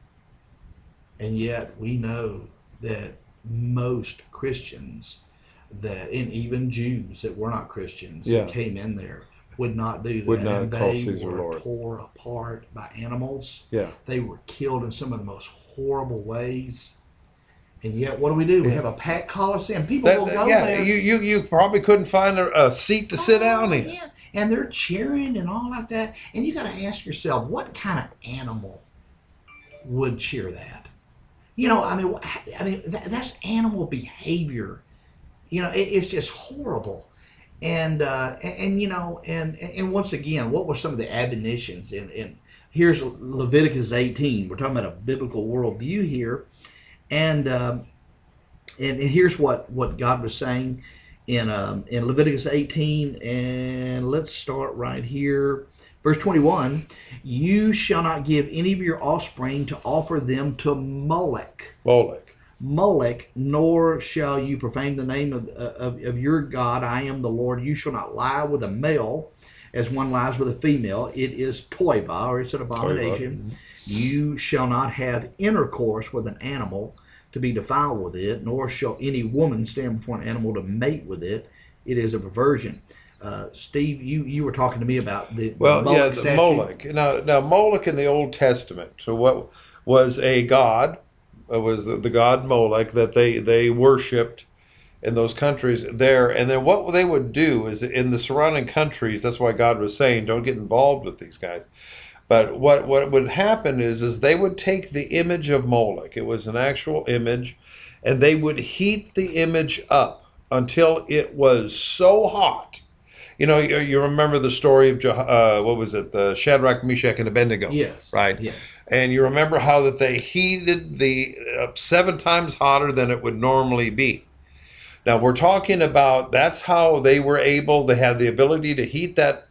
And yet we know that most Christians that and even Jews that were not Christians
Yeah.
that came in there would not do that.
Would not
and
call
they
Caesar
were
Lord.
tore apart by animals.
Yeah.
They were killed in some of the most horrible ways. And yet, what do we do? We
Yeah.
have a packed coliseum. People
That-
will go
yeah.
there.
You, you you probably couldn't find a, a seat to sit oh, down in.
Yeah, and they're cheering and all like that. And you got to ask yourself, what kind of animal would cheer that? You know, I mean, I mean that, that's animal behavior. You know, it, it's just horrible. And, uh, and and you know, and and once again, what were some of the admonitions? And and here's Leviticus 18. We're talking about a biblical worldview here, and um, and, and here's what what God was saying in um, in Leviticus 18, and let's start right here, verse 21. You shall not give any of your offspring to offer them to Molech.
Molech.
Molech, nor shall you profane the name of, uh, of, of your God. I am the Lord. You shall not lie with a male as one lies with a female. It is toiva, or it's an abomination. You shall not have intercourse with an animal to be defiled with it, nor shall any woman stand before an animal to mate with it. It is a perversion. Uh, Steve, you, you were talking to me about the
Well,
Moloch
yeah, the
statue.
Moloch. Now, now Moloch in the Old Testament. So what was a god? It was the, the god Moloch that they they worshipped in those countries there. And then what they would do is in the surrounding countries. That's why God was saying, don't get involved with these guys. But what what would happen is is they would take the image of Moloch. It was an actual image, and they would heat the image up until it was so hot. You know, you, you remember the story of uh, what was it, the Shadrach, Meshach, and Abednego?
Yes.
Right.
Yeah.
And you remember how that they heated the uh, seven times hotter than it would normally be. Now we're talking about that's how they were able. They had the ability to heat that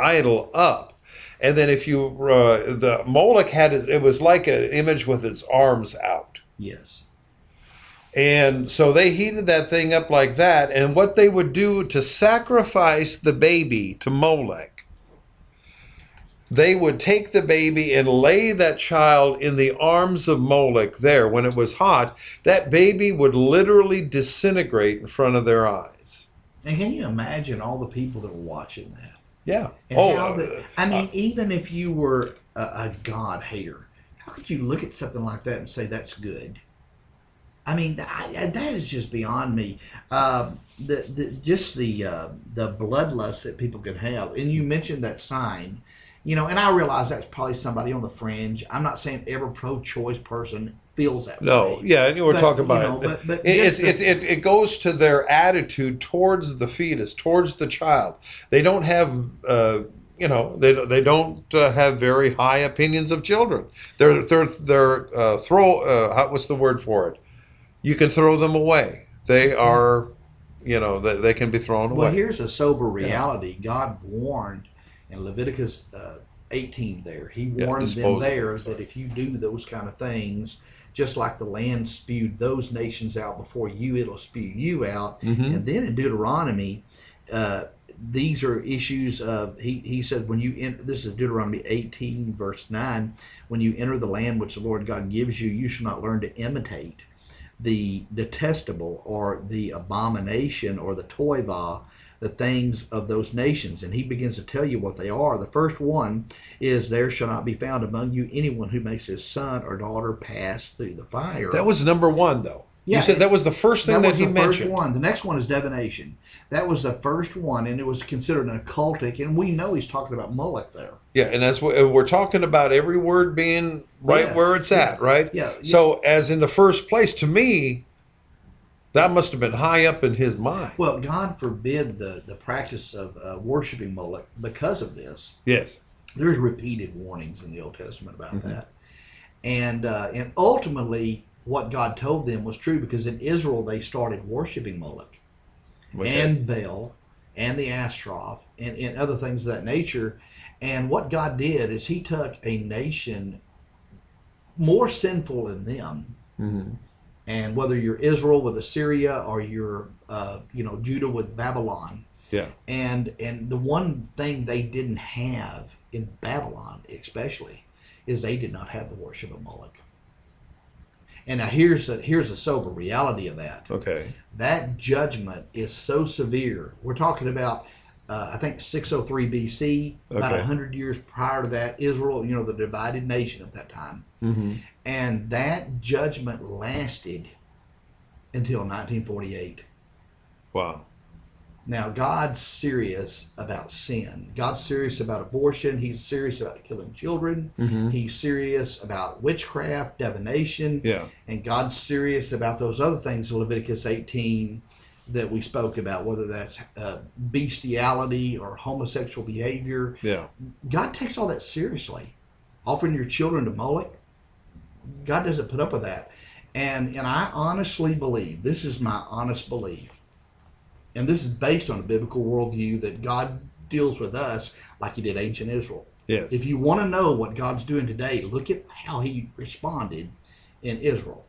idol up, and then if you uh, the Moloch had it, it was like an image with its arms out.
Yes.
And so they heated that thing up like that. And what they would do to sacrifice the baby to Molech, they would take the baby and lay that child in the arms of Molech there when it was hot. That baby would literally disintegrate in front of their eyes.
And can you imagine all the people that were watching that?
Yeah.
And
oh, uh,
the, I mean, even if you were a, a God hater, how could you look at something like that and say that's good? I mean, that, I- that is just beyond me. Um, the, the just the uh, the bloodlust that people can have, and you mentioned that sign, you know, and I realize that's probably somebody on the fringe. I'm not saying every pro-choice person feels that way.
no,
way.
yeah, you were
But,
talking
you
about
know,
it.
but- but
It-
just
it, it, it goes to their attitude towards the fetus, towards the child. They don't have, uh, you know, they they don't uh, have very high opinions of children. They're they're they're uh, throw. Uh, what's the word for it? You can throw them away. They are, you know, they, they can be thrown away.
Well, here's a sober reality. God warned in Leviticus uh, 18 there. He
Yeah,
warned them there that if you do those kind of things, just like the land spewed those nations out before you, it'll spew you out.
Mhm.
And then in Deuteronomy, uh, these are issues of he, he said when you enter this is deuteronomy 18 verse 9 when you enter the land which the lord god gives you you shall not learn to imitate the detestable or the abomination or the toiva the things of those nations. And he begins to tell you what they are. The first one is there shall not be found among you anyone who makes his son or daughter pass through the fire.
That was number one, though.
Yeah,
you said that was the first thing
that
that,
was
he
the
mentioned.
first one. The next one is divination. That was the first one, and it was considered an occultic. And we know he's talking about Moloch there.
Yeah, and that's what we're talking about. Every word being right
Yes,
where it's at, right?
yeah, yeah.
So, as in the first place, to me, that must have been high up in his mind.
Well, God forbid the the practice of uh, worshiping Moloch because of this.
Yes.
There's repeated warnings in the Old Testament about
Mhm.
that, and uh, and ultimately, what God told them was true because in Israel they started worshiping Moloch.
Okay.
and Baal and the Ashtaroth and, and other things of that nature. And what God did is He took a nation more sinful than them,
Mhm.
and whether you're Israel with Assyria or you're uh, you know Judah with Babylon,
Yeah.
and and the one thing they didn't have in Babylon, especially, is they did not have the worship of Moloch. And now here's a here's a sober reality of that
Okay.
that judgment is so severe. We're talking about, uh, I think, 603 BC, okay. about
Okay.
100 years prior to that, Israel, you know, the divided nation at that time.
Mm-hmm.
And that judgment lasted until 1948.
Wow.
Now, God's serious about sin. God's serious about abortion. He's serious about killing children.
Mm-hmm.
He's serious about witchcraft, divination.
Yeah.
and God's serious about those other things in Leviticus 18 that we spoke about, whether that's uh, bestiality or homosexual behavior.
Yeah.
God takes all that seriously. Offering your children to Moloch, God doesn't put up with that. And and I honestly believe this is my honest belief, and this is based on a biblical worldview that God deals with us like He did ancient Israel.
Yes.
If you want to know what God's doing today, look at how He responded in Israel,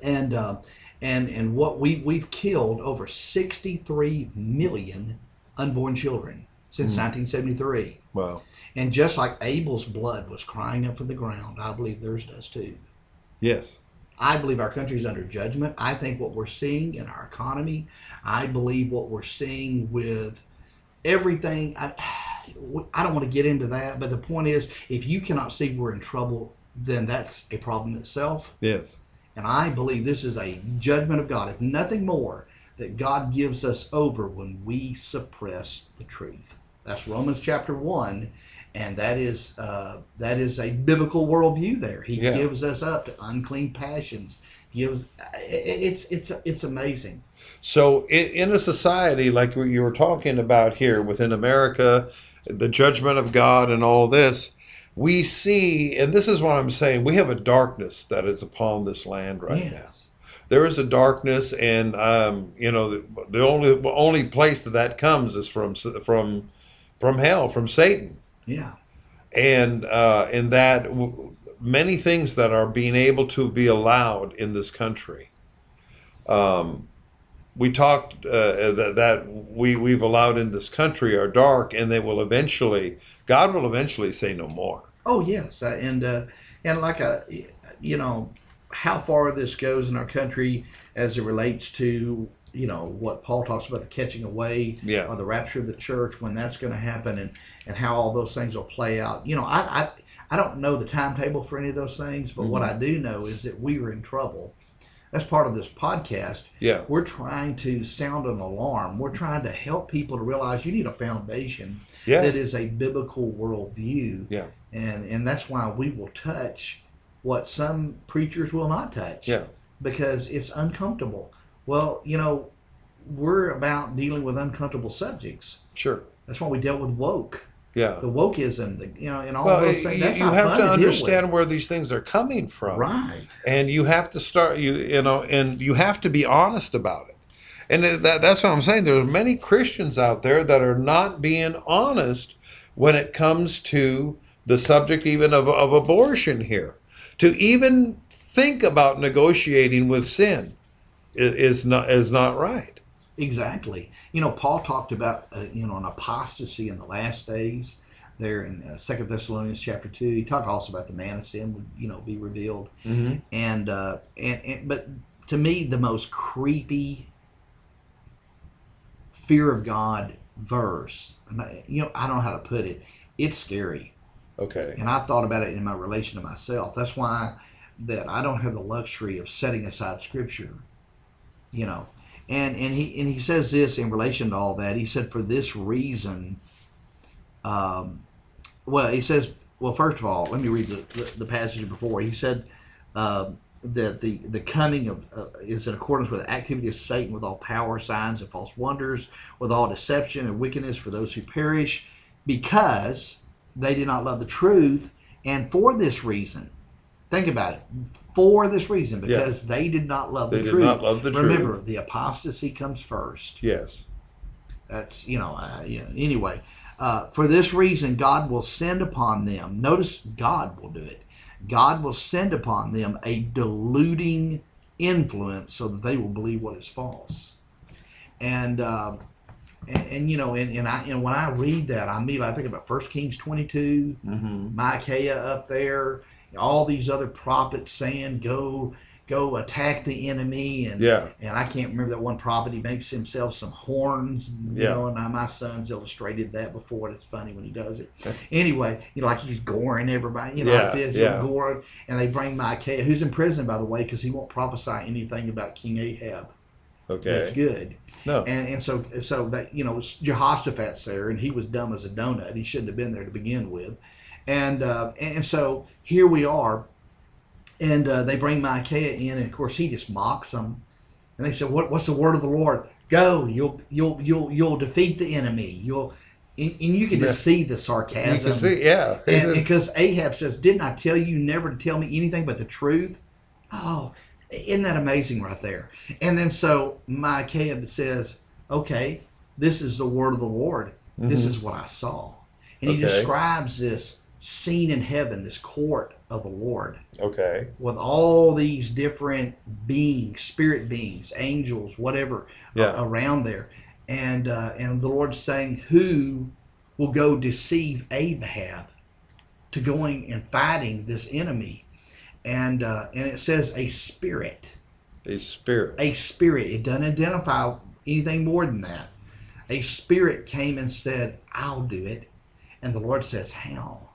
and uh, and and what we we've killed over 63 million unborn children since
Mhm.
1973,
wow.
and just like Abel's blood was crying up from the ground, I believe theirs does too.
Yes.
I believe our country is under judgment. I think what we're seeing in our economy, I believe what we're seeing with everything. I, I don't want to get into that, but the point is, if you cannot see we're in trouble, then that's a problem itself.
Yes.
And I believe this is a judgment of God, if nothing more, that God gives us over when we suppress the truth. That's Romans chapter one, and that is uh, that is a biblical worldview. There, He
Yeah.
gives us up to unclean passions. Gives it's it's it's amazing.
So, in, a society like what you were talking about here within America, the judgment of God and all this, we see, and this is what I'm saying, we have a darkness that is upon this land right now. There is a darkness, and um, you know, the, the only only place that that comes is from from from hell, from Satan,
Yeah.
and uh, in that w- many things that are being able to be allowed in this country. Um, we talked uh, that, that we we've allowed in this country are dark, and they will eventually, God will eventually say no more.
Oh yes, uh, and uh, and like a you know how far this goes in our country as it relates to you know what Paul talks about the catching away
Yeah.
or the rapture of the church when that's going to happen and and how all those things will play out. You know, I I, I don't know the timetable for any of those things, but what mm-hmm. I do know is that we are in trouble. That's part of this podcast.
Yeah.
We're trying to sound an alarm. We're trying to help people to realize you need a foundation
Yeah.
that is a biblical worldview.
Yeah.
And and that's why we will touch what some preachers will not touch.
Yeah.
Because it's uncomfortable. Well, you know, we're about dealing with uncomfortable subjects.
Sure.
That's why we dealt with woke.
Yeah.
The wokeism, the you know, and all
Well,
those things. That's
you
not
have to
deal
understand where these things are coming from.
Right.
and you have to start you you know and you have to be honest about it and that, that's what i'm saying there are many christians out there that are not being honest when it comes to the subject even of, of abortion here to even think about negotiating with sin is, is not is not right
Exactly. You know, Paul talked about uh, you know an apostasy in the last days. There in uh, Second Thessalonians chapter two, he talked also about the man of sin would you know be revealed,
Mm-hmm.
and uh, and, and but to me the most creepy fear of God verse, you know I don't know how to put it. It's scary,
Okay.
and I thought about it in my relation to myself. That's why that I don't have the luxury of setting aside Scripture, you know. And and he and he says this in relation to all that. He said for this reason. Um, well, he says. Well, first of all, let me read the, the, the passage before. He said uh, that the the coming of uh, is in accordance with the activity of Satan, with all power, signs, and false wonders, with all deception and wickedness for those who perish, because they did not love the truth, and for this reason, think about it. For this reason,
Yeah.
because they did not love
They
the
did
truth.
not love the
Remember,
truth.
the apostasy comes first.
Yes.
That's you know, uh, you know anyway. Uh, for this reason, God will send upon them. Notice God will do it. God will send upon them a deluding influence, so that they will believe what is false. And uh, and, and you know, and, and I and when I read that, I mean, I think about First Kings twenty two.
Mm-hmm.
Micaiah up there, all these other prophets saying, "Go, go attack the enemy," and
Yeah.
and I can't remember that one prophet. He makes himself some horns, you
Yeah.
know. And I, my son's illustrated that before. and It's funny when he does it. anyway, you know, like he's goring everybody, you know,
Yeah,
like this,
yeah.
gore, and they bring Micaiah, who's in prison by the way, because he won't prophesy anything about King Ahab.
Okay.
That's good.
No.
And and so so that you know Jehoshaphat's there, and he was dumb as a donut. He shouldn't have been there to begin with. And uh, and so here we are, and uh, they bring Micaiah in, and of course he just mocks them. And they said, "What what's the word of the Lord? Go, you'll you'll you'll you'll defeat the enemy. You'll." And, and you can just see the
You
sarcasm.
see, yeah.
And because Ahab says, Didn't I tell you never to tell me anything but the truth? Oh, isn't that amazing right there? And then so Micaiah says, Okay, this is the word of the Lord. This
Mhm.
is what I saw. And he describes this scene in heaven, this court of the Lord,
okay.
with all these different beings, spirit beings, angels, whatever,
Yeah.
a- around there. And uh, and the Lord's saying, Who will go deceive Ahab to going and fighting this enemy? And uh, and it says a spirit,
A spirit.
a spirit. It doesn't identify anything more than that. A spirit came and said, "I'll do it," and the Lord says, "How?"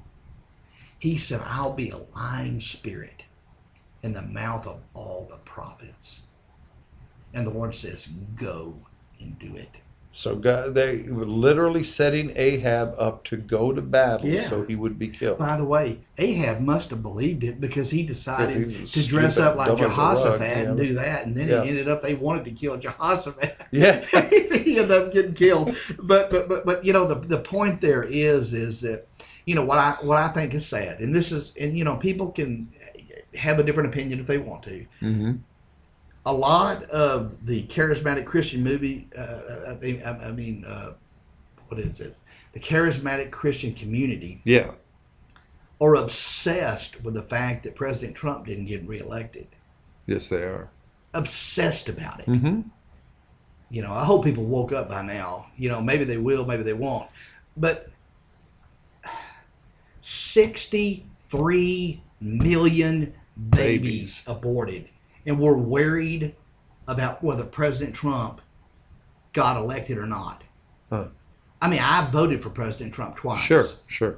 He said, "I'll be a lying spirit in the mouth of all the prophets." And the Lord says, "Go and do it."
So God, they were literally setting Ahab up to go to battle
Yeah.
so he would be killed.
By the way, Ahab must have believed it because he decided
he
to dress up like
a rug,
Jehoshaphat
yeah.
and do that, and then
Yeah.
it ended up they wanted to kill Jehoshaphat.
Yeah.
he ended up getting killed. But but but but you know the the point there is is that you know what I what I think is sad, and this is and you know people can have a different opinion if they want to.
Mm-hmm.
A lot of the charismatic Christian movie, uh, I mean, I, I mean, uh, what is it? The charismatic Christian community
Yeah.
are obsessed with the fact that President Trump didn't get reelected.
Yes, they are.
Obsessed about it.
Mm-hmm.
You know, I hope people woke up by now. You know, maybe they will, maybe they won't. But 63 million babies,
Babies.
aborted. And we're worried about whether President Trump got elected or not.
Huh.
I mean, I voted for President Trump twice.
Sure, sure.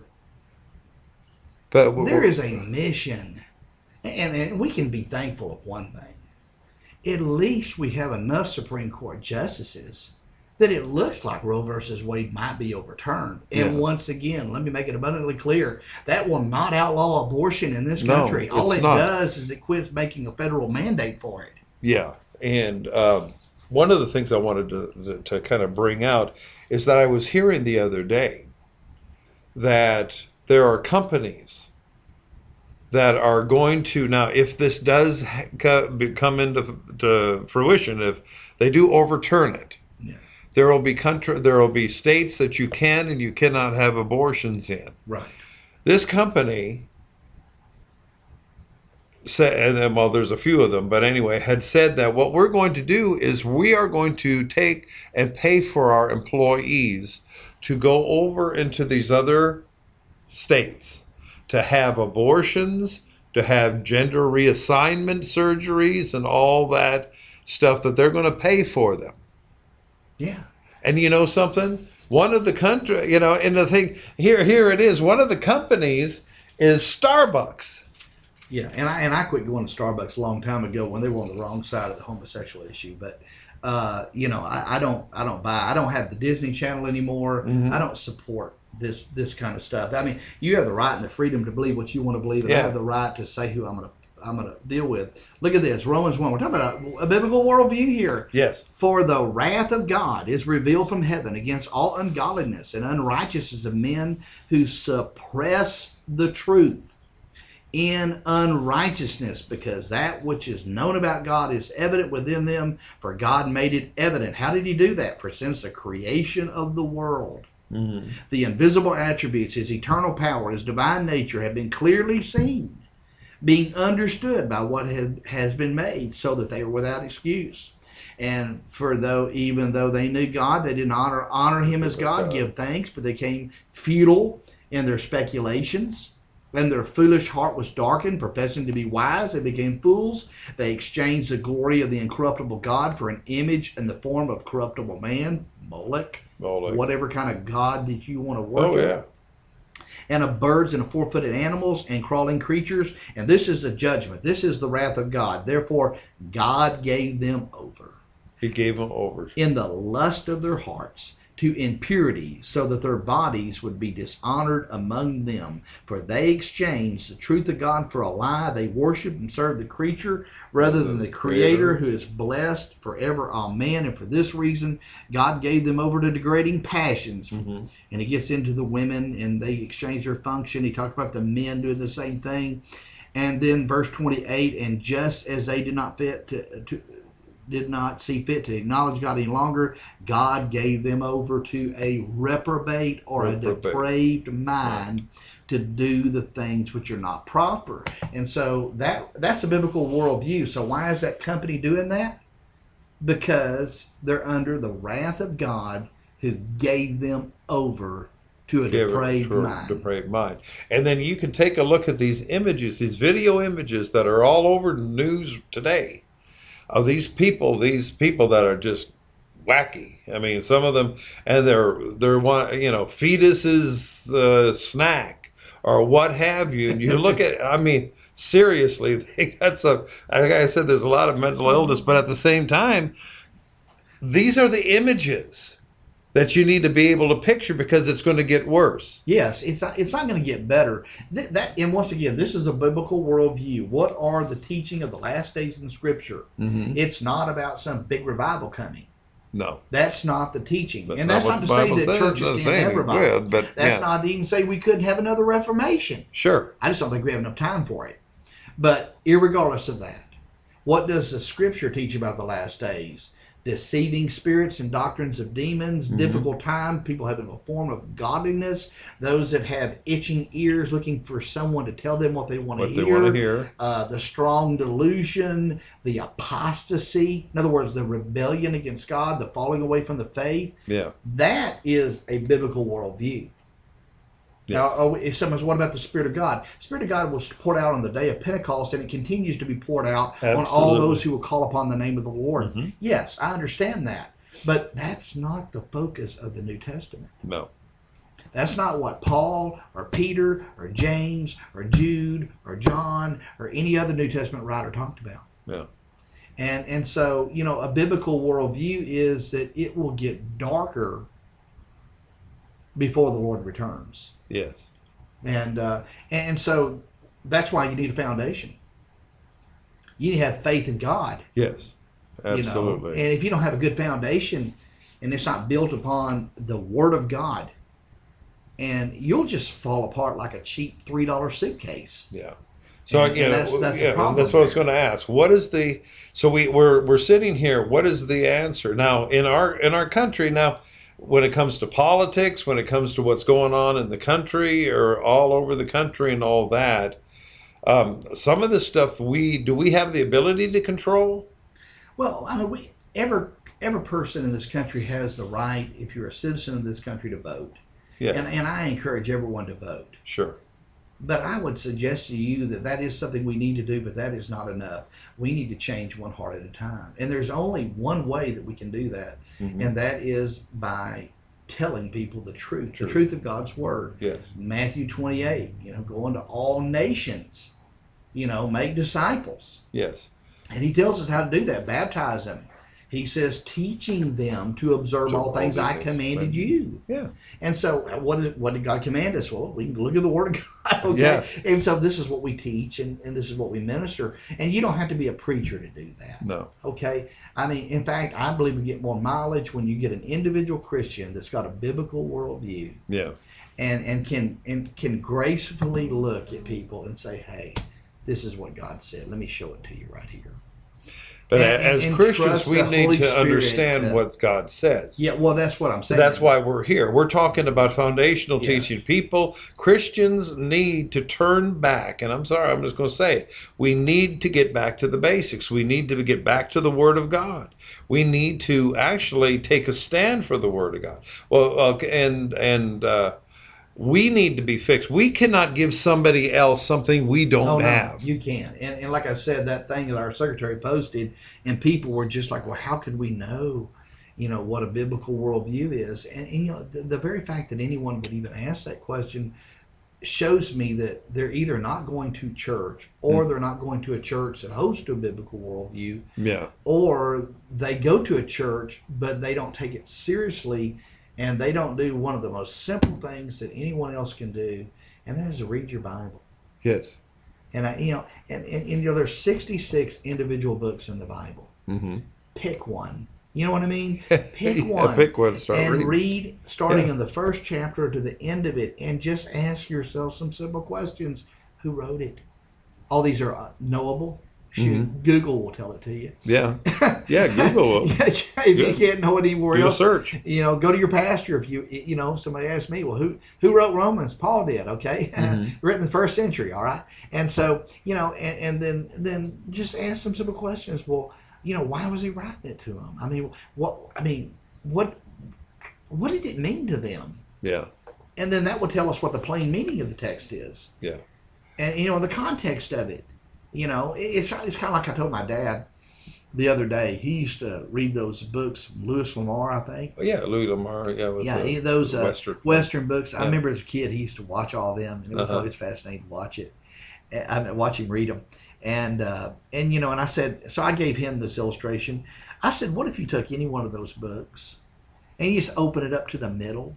But w-
There
w-
a mission, and, and we can be thankful of one thing. At least we have enough Supreme Court justices that it looks like Roe versus Wade might be overturned. And
Yeah.
once again, let me make it abundantly clear that will not outlaw abortion in this
No,
country. All it
not.
does is it quits making a federal mandate for it.
Yeah, and um, one of the things I wanted to, to to kind of bring out is that I was hearing the other day that there are companies that are going to now, if this does ha- co- be- come into to fruition, if they do overturn it. There will be country, there will be states that you can and you cannot have abortions in.
Right.
This company said, and then, well, there's a few of them, but anyway, had said that what we're going to do is we are going to take and pay for our employees to go over into these other states to have abortions, to have gender reassignment surgeries, and all that stuff that they're going to pay for them.
Yeah.
And you know something? One of the country, you know, and the thing here, here it is. One of the companies is Starbucks.
Yeah, and I and I quit going to Starbucks a long time ago when they were on the wrong side of the homosexual issue. But uh, you know, I, I don't I don't buy I don't have the Disney Channel anymore.
Mhm.
I don't support this this kind of stuff. I mean, you have the right and the freedom to believe what you want to believe, and I have the right to say who I'm gonna I'm gonna deal with. Look at this, Romans one. We're talking about a, a biblical worldview here.
Yes.
For the wrath of God is revealed from heaven against all ungodliness and unrighteousness of men who suppress the truth in unrighteousness, because that which is known about God is evident within them, for God made it evident. How did he do that? For since the creation of the world,
Mhm.
the invisible attributes, his eternal power, his divine nature have been clearly seen, being understood by what had, has been made, so that they are without excuse. And for though even though they knew God, they didn't honor honor him as God, give thanks, but they came futile in their speculations. And their foolish heart was darkened, professing to be wise, they became fools. They exchanged the glory of the incorruptible God for an image in the form of corruptible man, Moloch,
like-
whatever kind of God that you want to worship.
oh yeah.
And of birds and of four footed animals and crawling creatures. And this is a judgment. This is the wrath of God. Therefore, God gave them over
He gave them over.
in the lust of their hearts to impurity, so that their bodies would be dishonored among them. For they exchanged the truth of God for a lie. They worshiped and served the creature rather than the Creator, who is blessed forever. Amen. And for this reason, God gave them over to degrading passions
Mhm.
and he gets into the women and they exchange their function. He talks about the men doing the same thing. And then verse 28, and just as they did not fit to, to did not see fit to acknowledge God any longer, God gave them over to a reprobate or a depraved mind to do the things which are not proper. And so that that's a biblical worldview. So why is that company doing that? Because they're under the wrath of God who gave them over to a depraved
to
mind.
Depraved mind. And then you can take a look at these images, these video images that are all over the news today of these people, these people that are just wacky. I mean, some of them, and they're they're one, you know, fetuses uh, snack or what have you. And you look at, I mean, seriously, they got some. Like I said, there's a lot of mental illness, but at the same time, these are the images that you need to be able to picture because it's going to get worse.
Yes, it's not, it's not going to get better. Th- that and once again, this is a biblical worldview. What are the teaching of the last days in Scripture?
Mm-hmm.
It's not about some big revival coming.
No,
That's not the teaching,
that's
and that's not,
the
to say that
says.
churches
not
can't have revival.
would, but
That's
yeah,
not to even say we couldn't have another Reformation.
sure.
I just don't think we have enough time for it. But irregardless of that, what does the Scripture teach about the last days? Deceiving spirits and doctrines of demons,
Mhm.
difficult time, people having a form of godliness, those that have itching ears looking for someone to tell them what they want to
What they
hear,
want to hear.
Uh, the strong delusion, the apostasy, in other words, the rebellion against God, the falling away from the faith.
Yeah.
That is a biblical worldview. Now, oh, if someone says, what about the Spirit of God? The Spirit of God was poured out on the day of Pentecost, and it continues to be poured out on all those who will call upon the name of the Lord.
Mhm.
Yes, I understand that. But that's not the focus of the New Testament.
No.
That's not what Paul or Peter or James or Jude or John or any other New Testament writer talked about.
Yeah.
And and so, you know, a biblical worldview is that it will get darker before the Lord returns.
Yes.
And uh, and so that's why you need a foundation. You need to have faith in God.
Yes.
You know?
Absolutely.
And if you don't have a good foundation and it's not built upon the Word of God, and you'll just fall apart like a cheap three dollar suitcase.
Yeah. So
And-
you
and
know,
that's- that's
yeah,
problem
that's what I was going to ask. What is the? So we we're we're sitting here. What is the answer now in our in our country now? When it comes to politics, when it comes to what's going on in the country or all over the country and all that, Um, some of this stuff we do we have the ability to control?
Well, I mean, we every every person in this country has the right, if you're a citizen of this country, to vote.
Yeah,
And, and I encourage everyone to vote.
sure.
But I would suggest to you that that is something we need to do, but that is not enough. We need to change one heart at a time. And there's only one way that we can do that,
Mhm.
and that is by telling people the truth,
Truth.
the truth of God's Word.
Yes.
Matthew 28, you know, go into all nations, you know, make disciples.
Yes.
And he tells us how to do that, baptize them. He says, teaching them to observe
To
all
all
things I commanded
right.
you.
Yeah.
And so, uh, what did, what did God command us? Well, we can look at the Word of God. Okay.
Yeah.
And so, this is what we teach and, and this is what we minister. And you don't have to be a preacher to do that.
No.
Okay. I mean, in fact, I believe we get more mileage when you get an individual Christian that's got a biblical worldview
Yeah.
and, and can and can gracefully look at people and say, hey, this is what God said. Let me show it to you right here.
But
And-
as
and
Christians, we need
Holy
to
Spirit,
understand
uh,
what God says.
Yeah, well, that's what I'm saying.
that's why we're here. We're talking about foundational
Yes.
teaching. People, Christians need to turn back. And I'm sorry, I'm just going to say it. We need to get back to the basics. We need to get back to the Word of God. We need to actually take a stand for the Word of God. Well, uh, and and uh, we need to be fixed. We cannot give somebody else something we don't
Oh, no,
have.
you can. And, and like I said, that thing that our secretary posted, and people were just like, well, how could we know, you know, what a biblical worldview is? And, and you know, the, the very fact that anyone would even ask that question shows me that they're either not going to church or
Hmm.
they're not going to a church that hosts a biblical worldview
yeah.
or they go to a church but they don't take it seriously and they don't do one of the most simple things that anyone else can do and that is to read your bible
Yes.
and I, you know and, and, and you know there's 66 individual books in the bible
Mm-hmm.
pick one you know what i mean Pick
yeah,
one
Pick one. Start
and
reading.
read starting
Yeah.
in the first chapter to the end of it and just ask yourself some simple questions who wrote it all these are uh, knowable Shoot,
Mm-hmm.
google will tell it to you
Yeah. Yeah. Google will.
Yeah, if you can't know it anywhere
Do a
else,
search.
you know, go to your pastor. If you, you know, somebody asked me, well, who who wrote Romans? Paul did. Okay,
Mhm.
written in the first century. All right, and so you know, and, and then then just ask some simple questions. Well, you know, why was he writing it to them? I mean, what? I mean, what? What did it mean to them?
Yeah.
And then that will tell us what the plain meaning of the text is.
Yeah.
And you know, the context of it. You know, it's it's kind of like I told my dad the other day. He used to read those books, Louis L'Amour, I think.
Oh, yeah. Louis L'Amour. Yeah. With
Yeah,
the
those uh,
Western.
Western books. I remember as a kid, he used to watch all of them, and it was
Uh-huh.
always fascinating to watch it. I mean, watch him read them, and uh, and you know, and I said, so I gave him this illustration. I said, what if you took any one of those books, and you just open it up to the middle,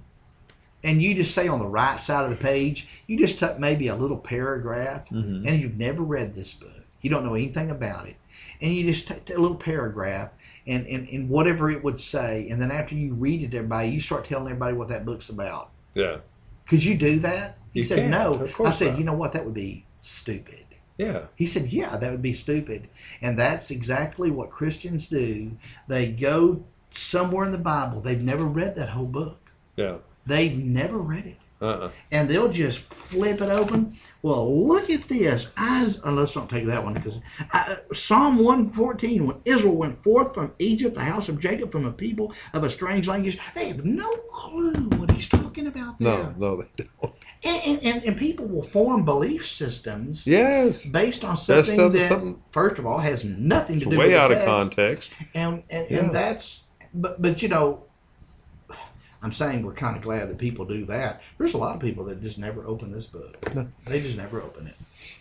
and you just say on the right side of the page, you just took maybe a little paragraph,
Mhm.
and you've never read this book, you don't know anything about it, and you just take a little paragraph. And, and, and whatever it would say, and then after you read it to everybody, you start telling everybody what that book's about.
Yeah.
Could you do that? He
You
said,
can't.
No.
Of course
I said,
not.
You know what? That would be stupid.
Yeah.
He said, Yeah, that would be stupid. And that's exactly what Christians do. They go somewhere in the Bible, they've never read that whole book,
Yeah.
They've never read it.
Uh-uh.
And they'll just flip it open. Well, look at this. I, oh, let's not take that one because uh, Psalm 114, when Israel went forth from Egypt, the house of Jacob, from a people of a strange language, they have no clue what he's talking about there.
No, no, they don't.
And, and, and, people will form belief systems
Yes.
based on something that,
something-
first of all, has nothing to do
way
with
way
out
of
text.
context.
And, and,
Yeah.
and that's, but, but you know, I'm saying we're kind of glad that people do that. There's a lot of people that just never open this book.
No.
They just never open it.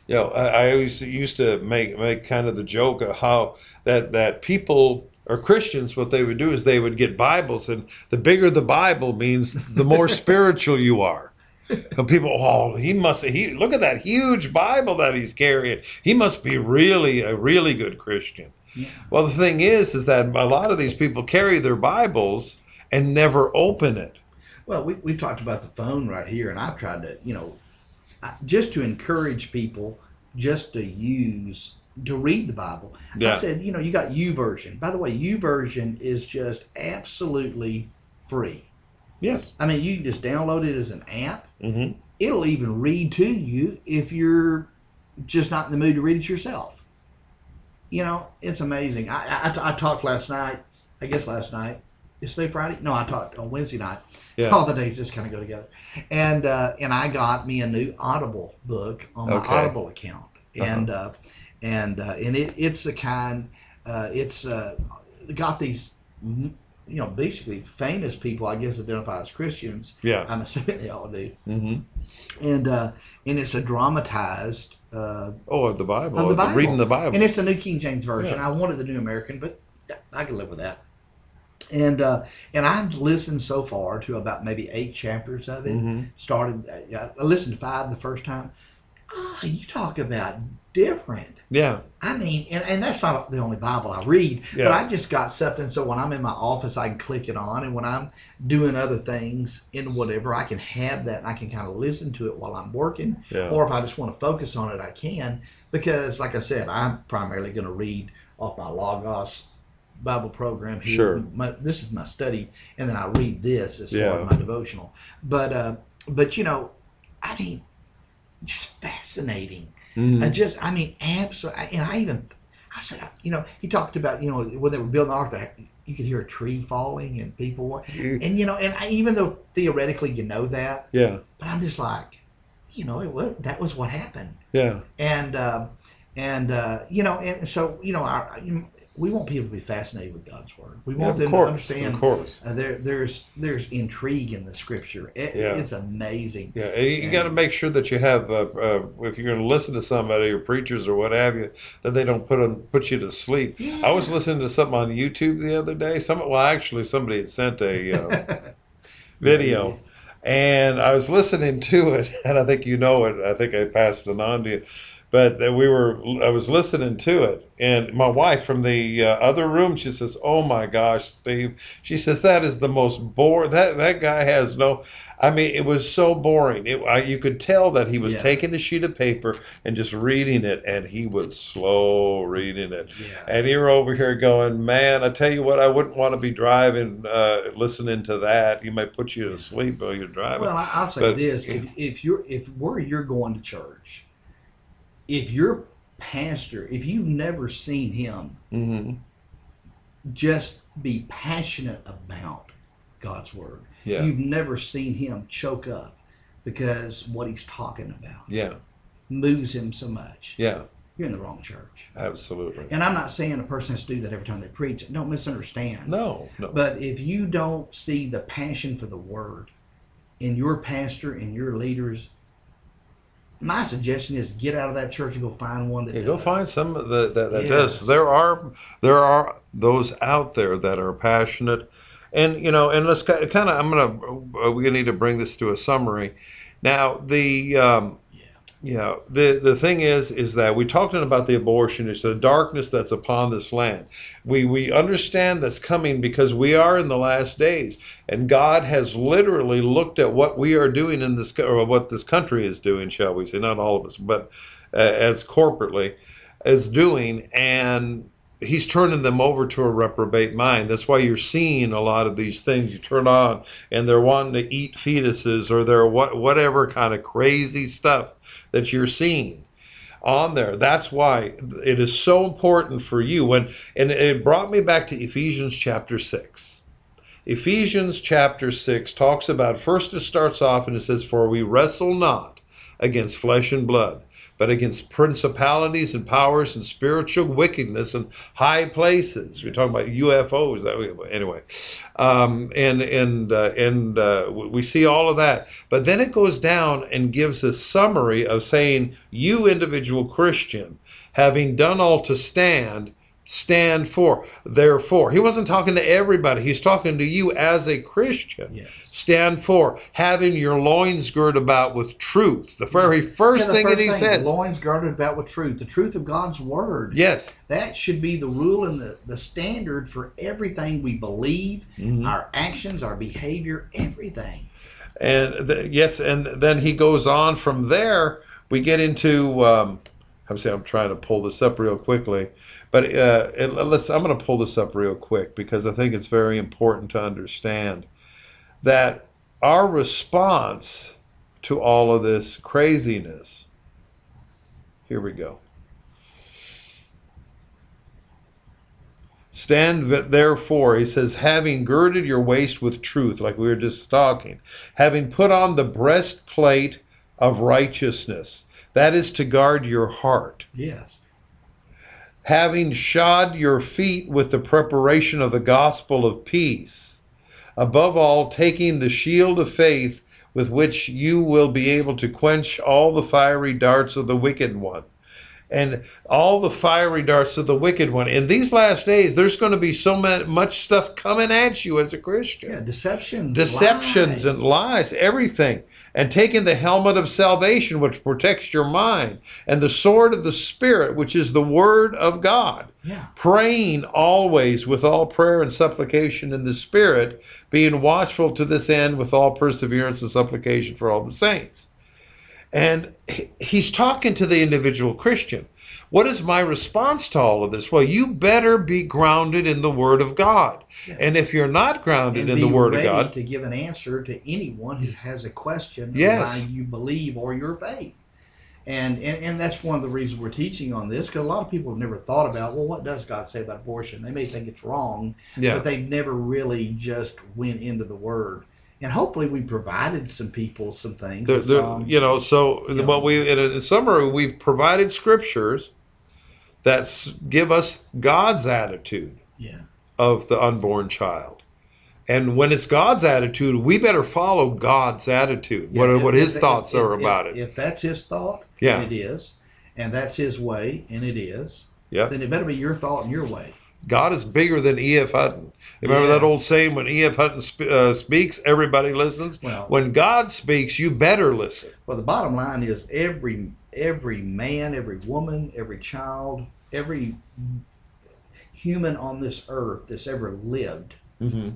You know, I, I always used to make make kind of the joke of how that that people or Christians, what they would do is they would get Bibles, and the bigger the Bible means the more spiritual you are. And people, oh, he must he look at that huge Bible that he's carrying. He must be really a really good Christian.
Yeah.
Well, the thing is, is that a lot of these people carry their Bibles and never open it.
Well, we, we talked about the phone right here, and I've tried to, you know, just to encourage people just to use, to read the Bible.
Yeah.
I said, you know, you got YouVersion. By the way, YouVersion is just absolutely free.
Yes.
I mean, you can just download it as an app.
Mm-hmm.
It'll even read to you if you're just not in the mood to read it yourself. You know, it's amazing. I, I, I talked last night, I guess last night. Is today Friday? No, I talked on Wednesday night.
Yeah.
All the days just kind of go together. And uh, and I got me a new Audible book on my
Okay.
Audible account. And uh, and uh, and it, it's the kind uh, it's uh, got these mm, you know basically famous people I guess identify as Christians.
Yeah.
I'm assuming they all do.
Mm-hmm.
And uh, and it's a dramatized uh,
Oh, of the Bible.
Of the Bible.
Reading the Bible.
and it's the New King James Version.
Yeah.
I wanted the New American, but I can live with that. And uh, and I've listened so far to about maybe eight chapters of it.
Mhm.
Started, uh, I listened to five the first time. Ah, you talk about different.
Yeah.
I mean, and, and that's not the only Bible I read,
yeah.
but I just got something so when I'm in my office, I can click it on, and when I'm doing other things in whatever, I can have that and I can kind of listen to it while I'm working.
Yeah.
Or if I just want to focus on it, I can. Because, like I said, I'm primarily going to read off my Logos Bible program here.
Sure.
My, this is my study, and then I read this as
Yeah.
far as my devotional. But, uh, but you know, I mean, just fascinating.
Mhm.
I just, I mean, absolutely. And I even, I said, you know, he talked about, you know, when they were building the ark, that you could hear a tree falling and people, and you know, and I, even though theoretically you know that,
yeah.
but I'm just like, you know, it was that was what happened,
Yeah.
and uh, and uh, you know, and so you know, our, we want people to be fascinated with God's word. We want
of
them
course.
to understand.
Of course.
Uh, there, there's, there's intrigue in the scripture. It,
Yeah.
It's amazing.
Yeah, and you,
And-
got to make sure that you have, uh, uh, if you're going to listen to somebody or preachers or what have you, that they don't put 'em- put you to sleep. Yeah. I was listening to something on YouTube the other day. Some, well, actually, somebody had sent a uh, video, and I was listening to it, and I think you know it. I think I passed it on to you, but we were. I was listening to it, and my wife from the uh, other room, she says, "Oh my gosh, Steve," she says, "That is the most bore. That that guy has no." I mean, it was so boring. It, I, you could tell that he was
Yeah.
taking a sheet of paper and just reading it, and he was slow reading it.
Yeah.
And you're over here going, man, I tell you what, I wouldn't want to be driving, uh, listening to that. You might put you to sleep while you're driving.
Well, I- I'll say
But-
this: if, if you're if where you're going to church, if your pastor, if you've never seen him,
hmm
just be passionate about God's word.
Yeah.
You've never seen him choke up because what he's talking about
Yeah.
moves him so much.
Yeah.
You're in the wrong church.
Absolutely.
And I'm not saying a person has to do that every time they preach. Don't misunderstand.
No. No.
But if you don't see the passion for the word in your pastor and your leaders, my suggestion is get out of that church and go find one that
Yeah, go find some that that, that
Yes.
does. There are there are those out there that are passionate, and you know, and let's kind of. I'm gonna. Uh, we need to bring this to a summary. Now the. Um,
Yeah.
the the thing is, is that we talked about the abortion. It's the darkness that's upon this land. We we understand that's coming because we are in the last days, and God has literally looked at what we are doing in this, or what this country is doing, shall we say? Not all of us, but uh, as corporately, is doing, and He's turning them over to a reprobate mind. That's why you're seeing a lot of these things. You turn on, and they're wanting to eat fetuses, or they're what whatever kind of crazy stuff that you're seeing on there. That's why it is so important for you. When and it brought me back to Ephesians chapter six. Ephesians chapter six talks about first it starts off and it says, For we wrestle not against flesh and blood, but against principalities and powers and spiritual wickedness in high places. We're talking about UFOs. That way, anyway, um, and and uh, and uh, we see all of that. But then it goes down and gives a summary of saying, "You individual Christian, having done all to stand." Stand for, therefore. He wasn't talking to everybody. He's talking to you as a Christian.
Yes.
Stand for, having your loins girt about with truth. The very first
Yeah, the
thing
first
that he
thing,
says.
loins girded about with truth, the truth of God's word.
Yes.
That should be the rule and the, the standard for everything we believe,
Mhm.
our actions, our behavior, everything.
And the, yes, and then he goes on from there. We get into. Um, I'm saying I'm trying to pull this up real quickly, but uh, it, let's. I'm going to pull this up real quick because I think it's very important to understand that our response to all of this craziness Here we go. Stand therefore, he says, having girded your waist with truth, like we were just talking, having put on the breastplate of righteousness, that is to guard your heart,
Yes.
having shod your feet with the preparation of the gospel of peace, above all, taking the shield of faith with which you will be able to quench all the fiery darts of the wicked one and all the fiery darts of the wicked one. In these last days, there's going to be so much stuff coming at you as a Christian.
Yeah, deception.
Deceptions
lies.
and lies, everything. And taking the helmet of salvation, which protects your mind, and the sword of the Spirit, which is the word of God.
Yeah.
Praying always with all prayer and supplication in the Spirit, being watchful to this end with all perseverance and supplication for all the saints. And he's talking to the individual Christian. What is my response to all of this? Well, you better be grounded in the Word of God.
Yeah.
And if you're not grounded in the Word of God,
to give an answer to anyone who has a question
Yes.
about you believe or your faith. And, and and that's one of the reasons we're teaching on this because a lot of people have never thought about well what does God say about abortion they may think it's wrong
yeah,
but they've never really just went into the word and hopefully we provided some people some things
There- there-
some-
you know, so
Yeah.
what we in, in summary, we've provided scriptures that give us God's attitude
yeah
of the unborn child. And when it's God's attitude, we better follow God's attitude. what
Yeah,
what
if-
His
if-
thoughts
if-
are about it.
if that's his thought
Yeah.
and it is and that's his way and it is
Yeah.
then it better be your thought and your way
God is bigger than E.F. Hutton. Remember that old saying, when E.F. Hutton sp- uh, speaks, everybody listens?
Well-
when God speaks, you better listen.
Well, the bottom line is every every man, every woman, every child, every human on this earth that's ever lived
Mm-hmm.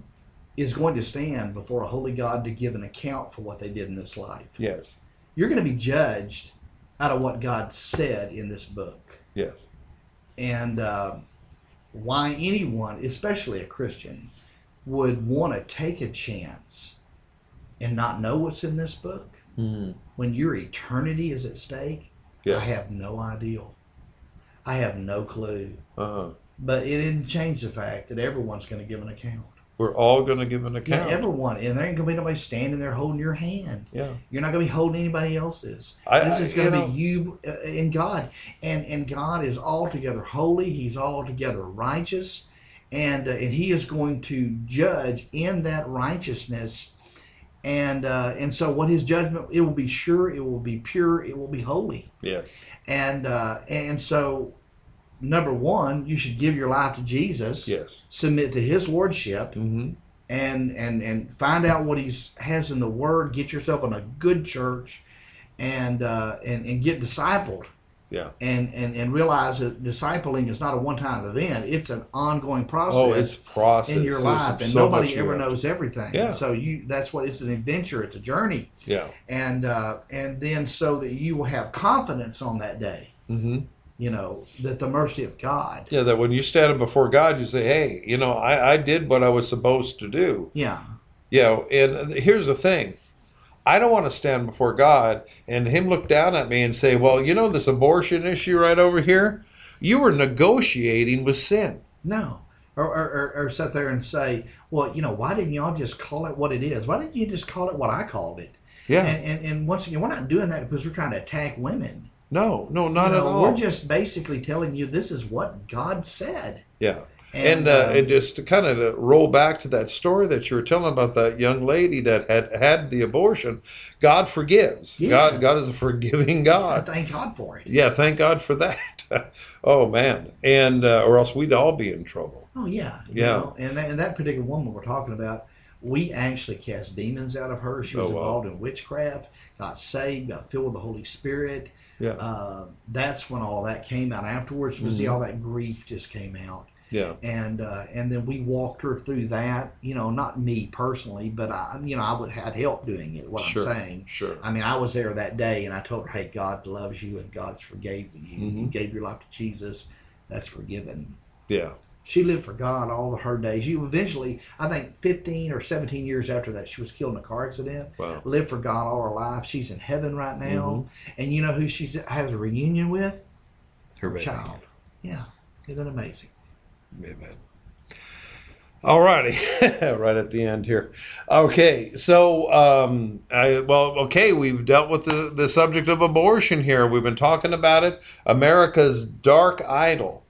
is going to stand before a holy God to give an account for what they did in this life.
Yes.
You're going to be judged out of what God said in this book,
Yes.
and uh, why anyone, especially a Christian, would want to take a chance and not know what's in this book
Mm-hmm.
when your eternity is at stake.
Yeah.
I have no idea. I have no clue.
Uh-huh.
But it didn't change the fact that everyone's going to give an account.
We're all going to give an account.
Yeah, everyone. And there ain't going to be nobody standing there holding your hand.
yeah.
You're not going to be holding anybody else's.
I-
this is going to
know-
be you uh, and God. And and God is altogether holy. He's altogether righteous. And, uh, and he is going to judge in that righteousness. And uh, and so what his judgment it will be sure, it will be pure, it will be holy.
Yes.
And uh, and so, number one, you should give your life to Jesus,
Yes.
submit to His lordship,
Mm-hmm.
and and and find out what He has in the Word. Get yourself in a good church, and uh, and and get discipled.
Yeah.
And, and and realize that discipling is not a one-time event; it's an ongoing process
Oh, it's process.
in your
There's
life, and
so
nobody ever knows everything.
Yeah.
So you that's what it's an adventure. It's a journey,
Yeah.
and uh, and then so that you will have confidence on that day
Mm-hmm.
you know, that the mercy of God.
Yeah. That when you stand up before God, you say, "Hey, you know, I, I did what I was supposed to do."
Yeah.
Yeah. And here's the thing. I don't want to stand before God and Him look down at me and say, "Well, you know, this abortion issue right over here, you were negotiating with sin."
No. Or, or, or, sit there and say, well, you know, why didn't y'all just call it what it is? Why didn't you just call it what I called it?
Yeah.
And, and, and once again, we're not doing that because we're trying to attack women.
no, no, not
You
at all.
We're just basically telling you this is what God said.
yeah. And, uh, and just to kind of roll back to that story that you were telling about that young lady that had had the abortion, God forgives. God, God is a forgiving God.
thank God for it.
Yeah, thank God for that. oh man, and uh, or else we'd all be in trouble.
Oh yeah, you
Yeah.
know, and that, and that particular woman we're talking about, we actually cast demons out of her. She was
Oh, wow.
involved in witchcraft, got saved, got filled with the Holy Spirit.
Yeah,
Uh, that's when all that came out afterwards. We see
Mhm.
all that grief just came out,
yeah,
and uh, and then we walked her through that. You know, not me personally, but I, you know, I would had help doing it. What
Sure.
I'm saying.
sure.
I mean, I was there that day, and I told her, "Hey, God loves you, and God's forgave you. You
Mhm.
gave your life to Jesus. That's forgiven."
Yeah,
She lived for God all of her days. You eventually, I think, 15 or 17 years after that, she was killed in a car accident.
Wow.
Lived for God all her life. She's in heaven right now.
Mm-hmm.
And you know who she has a reunion with?
Her baby.
Child. Yeah. Isn't that amazing?
Amen. All righty, right at the end here. Okay, so um, I, well, okay, we've dealt with the, the subject of abortion here. We've been talking about it. America's dark idol,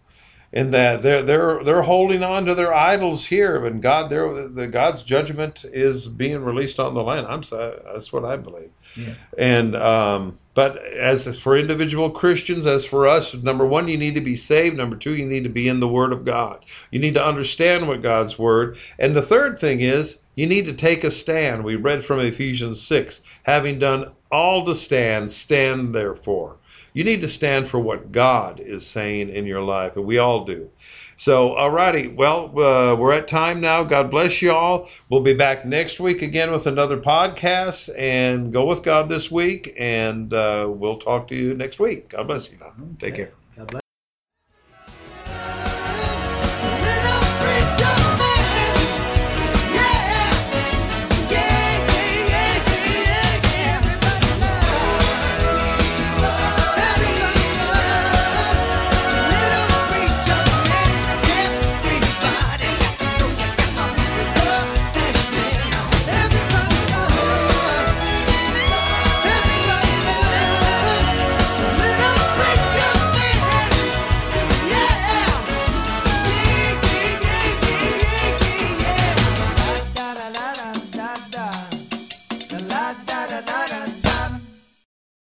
in that they're they're they're holding on to their idols here, and God, their the God's judgment is being released on the land. I'm that's what I believe.
Yeah.
And um, but as for individual Christians, as for us, number one, you need to be saved. Number two, you need to be in the Word of God. You need to understand what God's Word. And the third thing is you need to take a stand. We read from Ephesians six, having done all to stand, stand therefore. You need to stand for what God is saying in your life, and we all do. So, alrighty. Well, uh, we're at time now. God bless you all. We'll be back next week again with another podcast. And go with God this week. And uh, we'll talk to you next week. God bless you. Take care.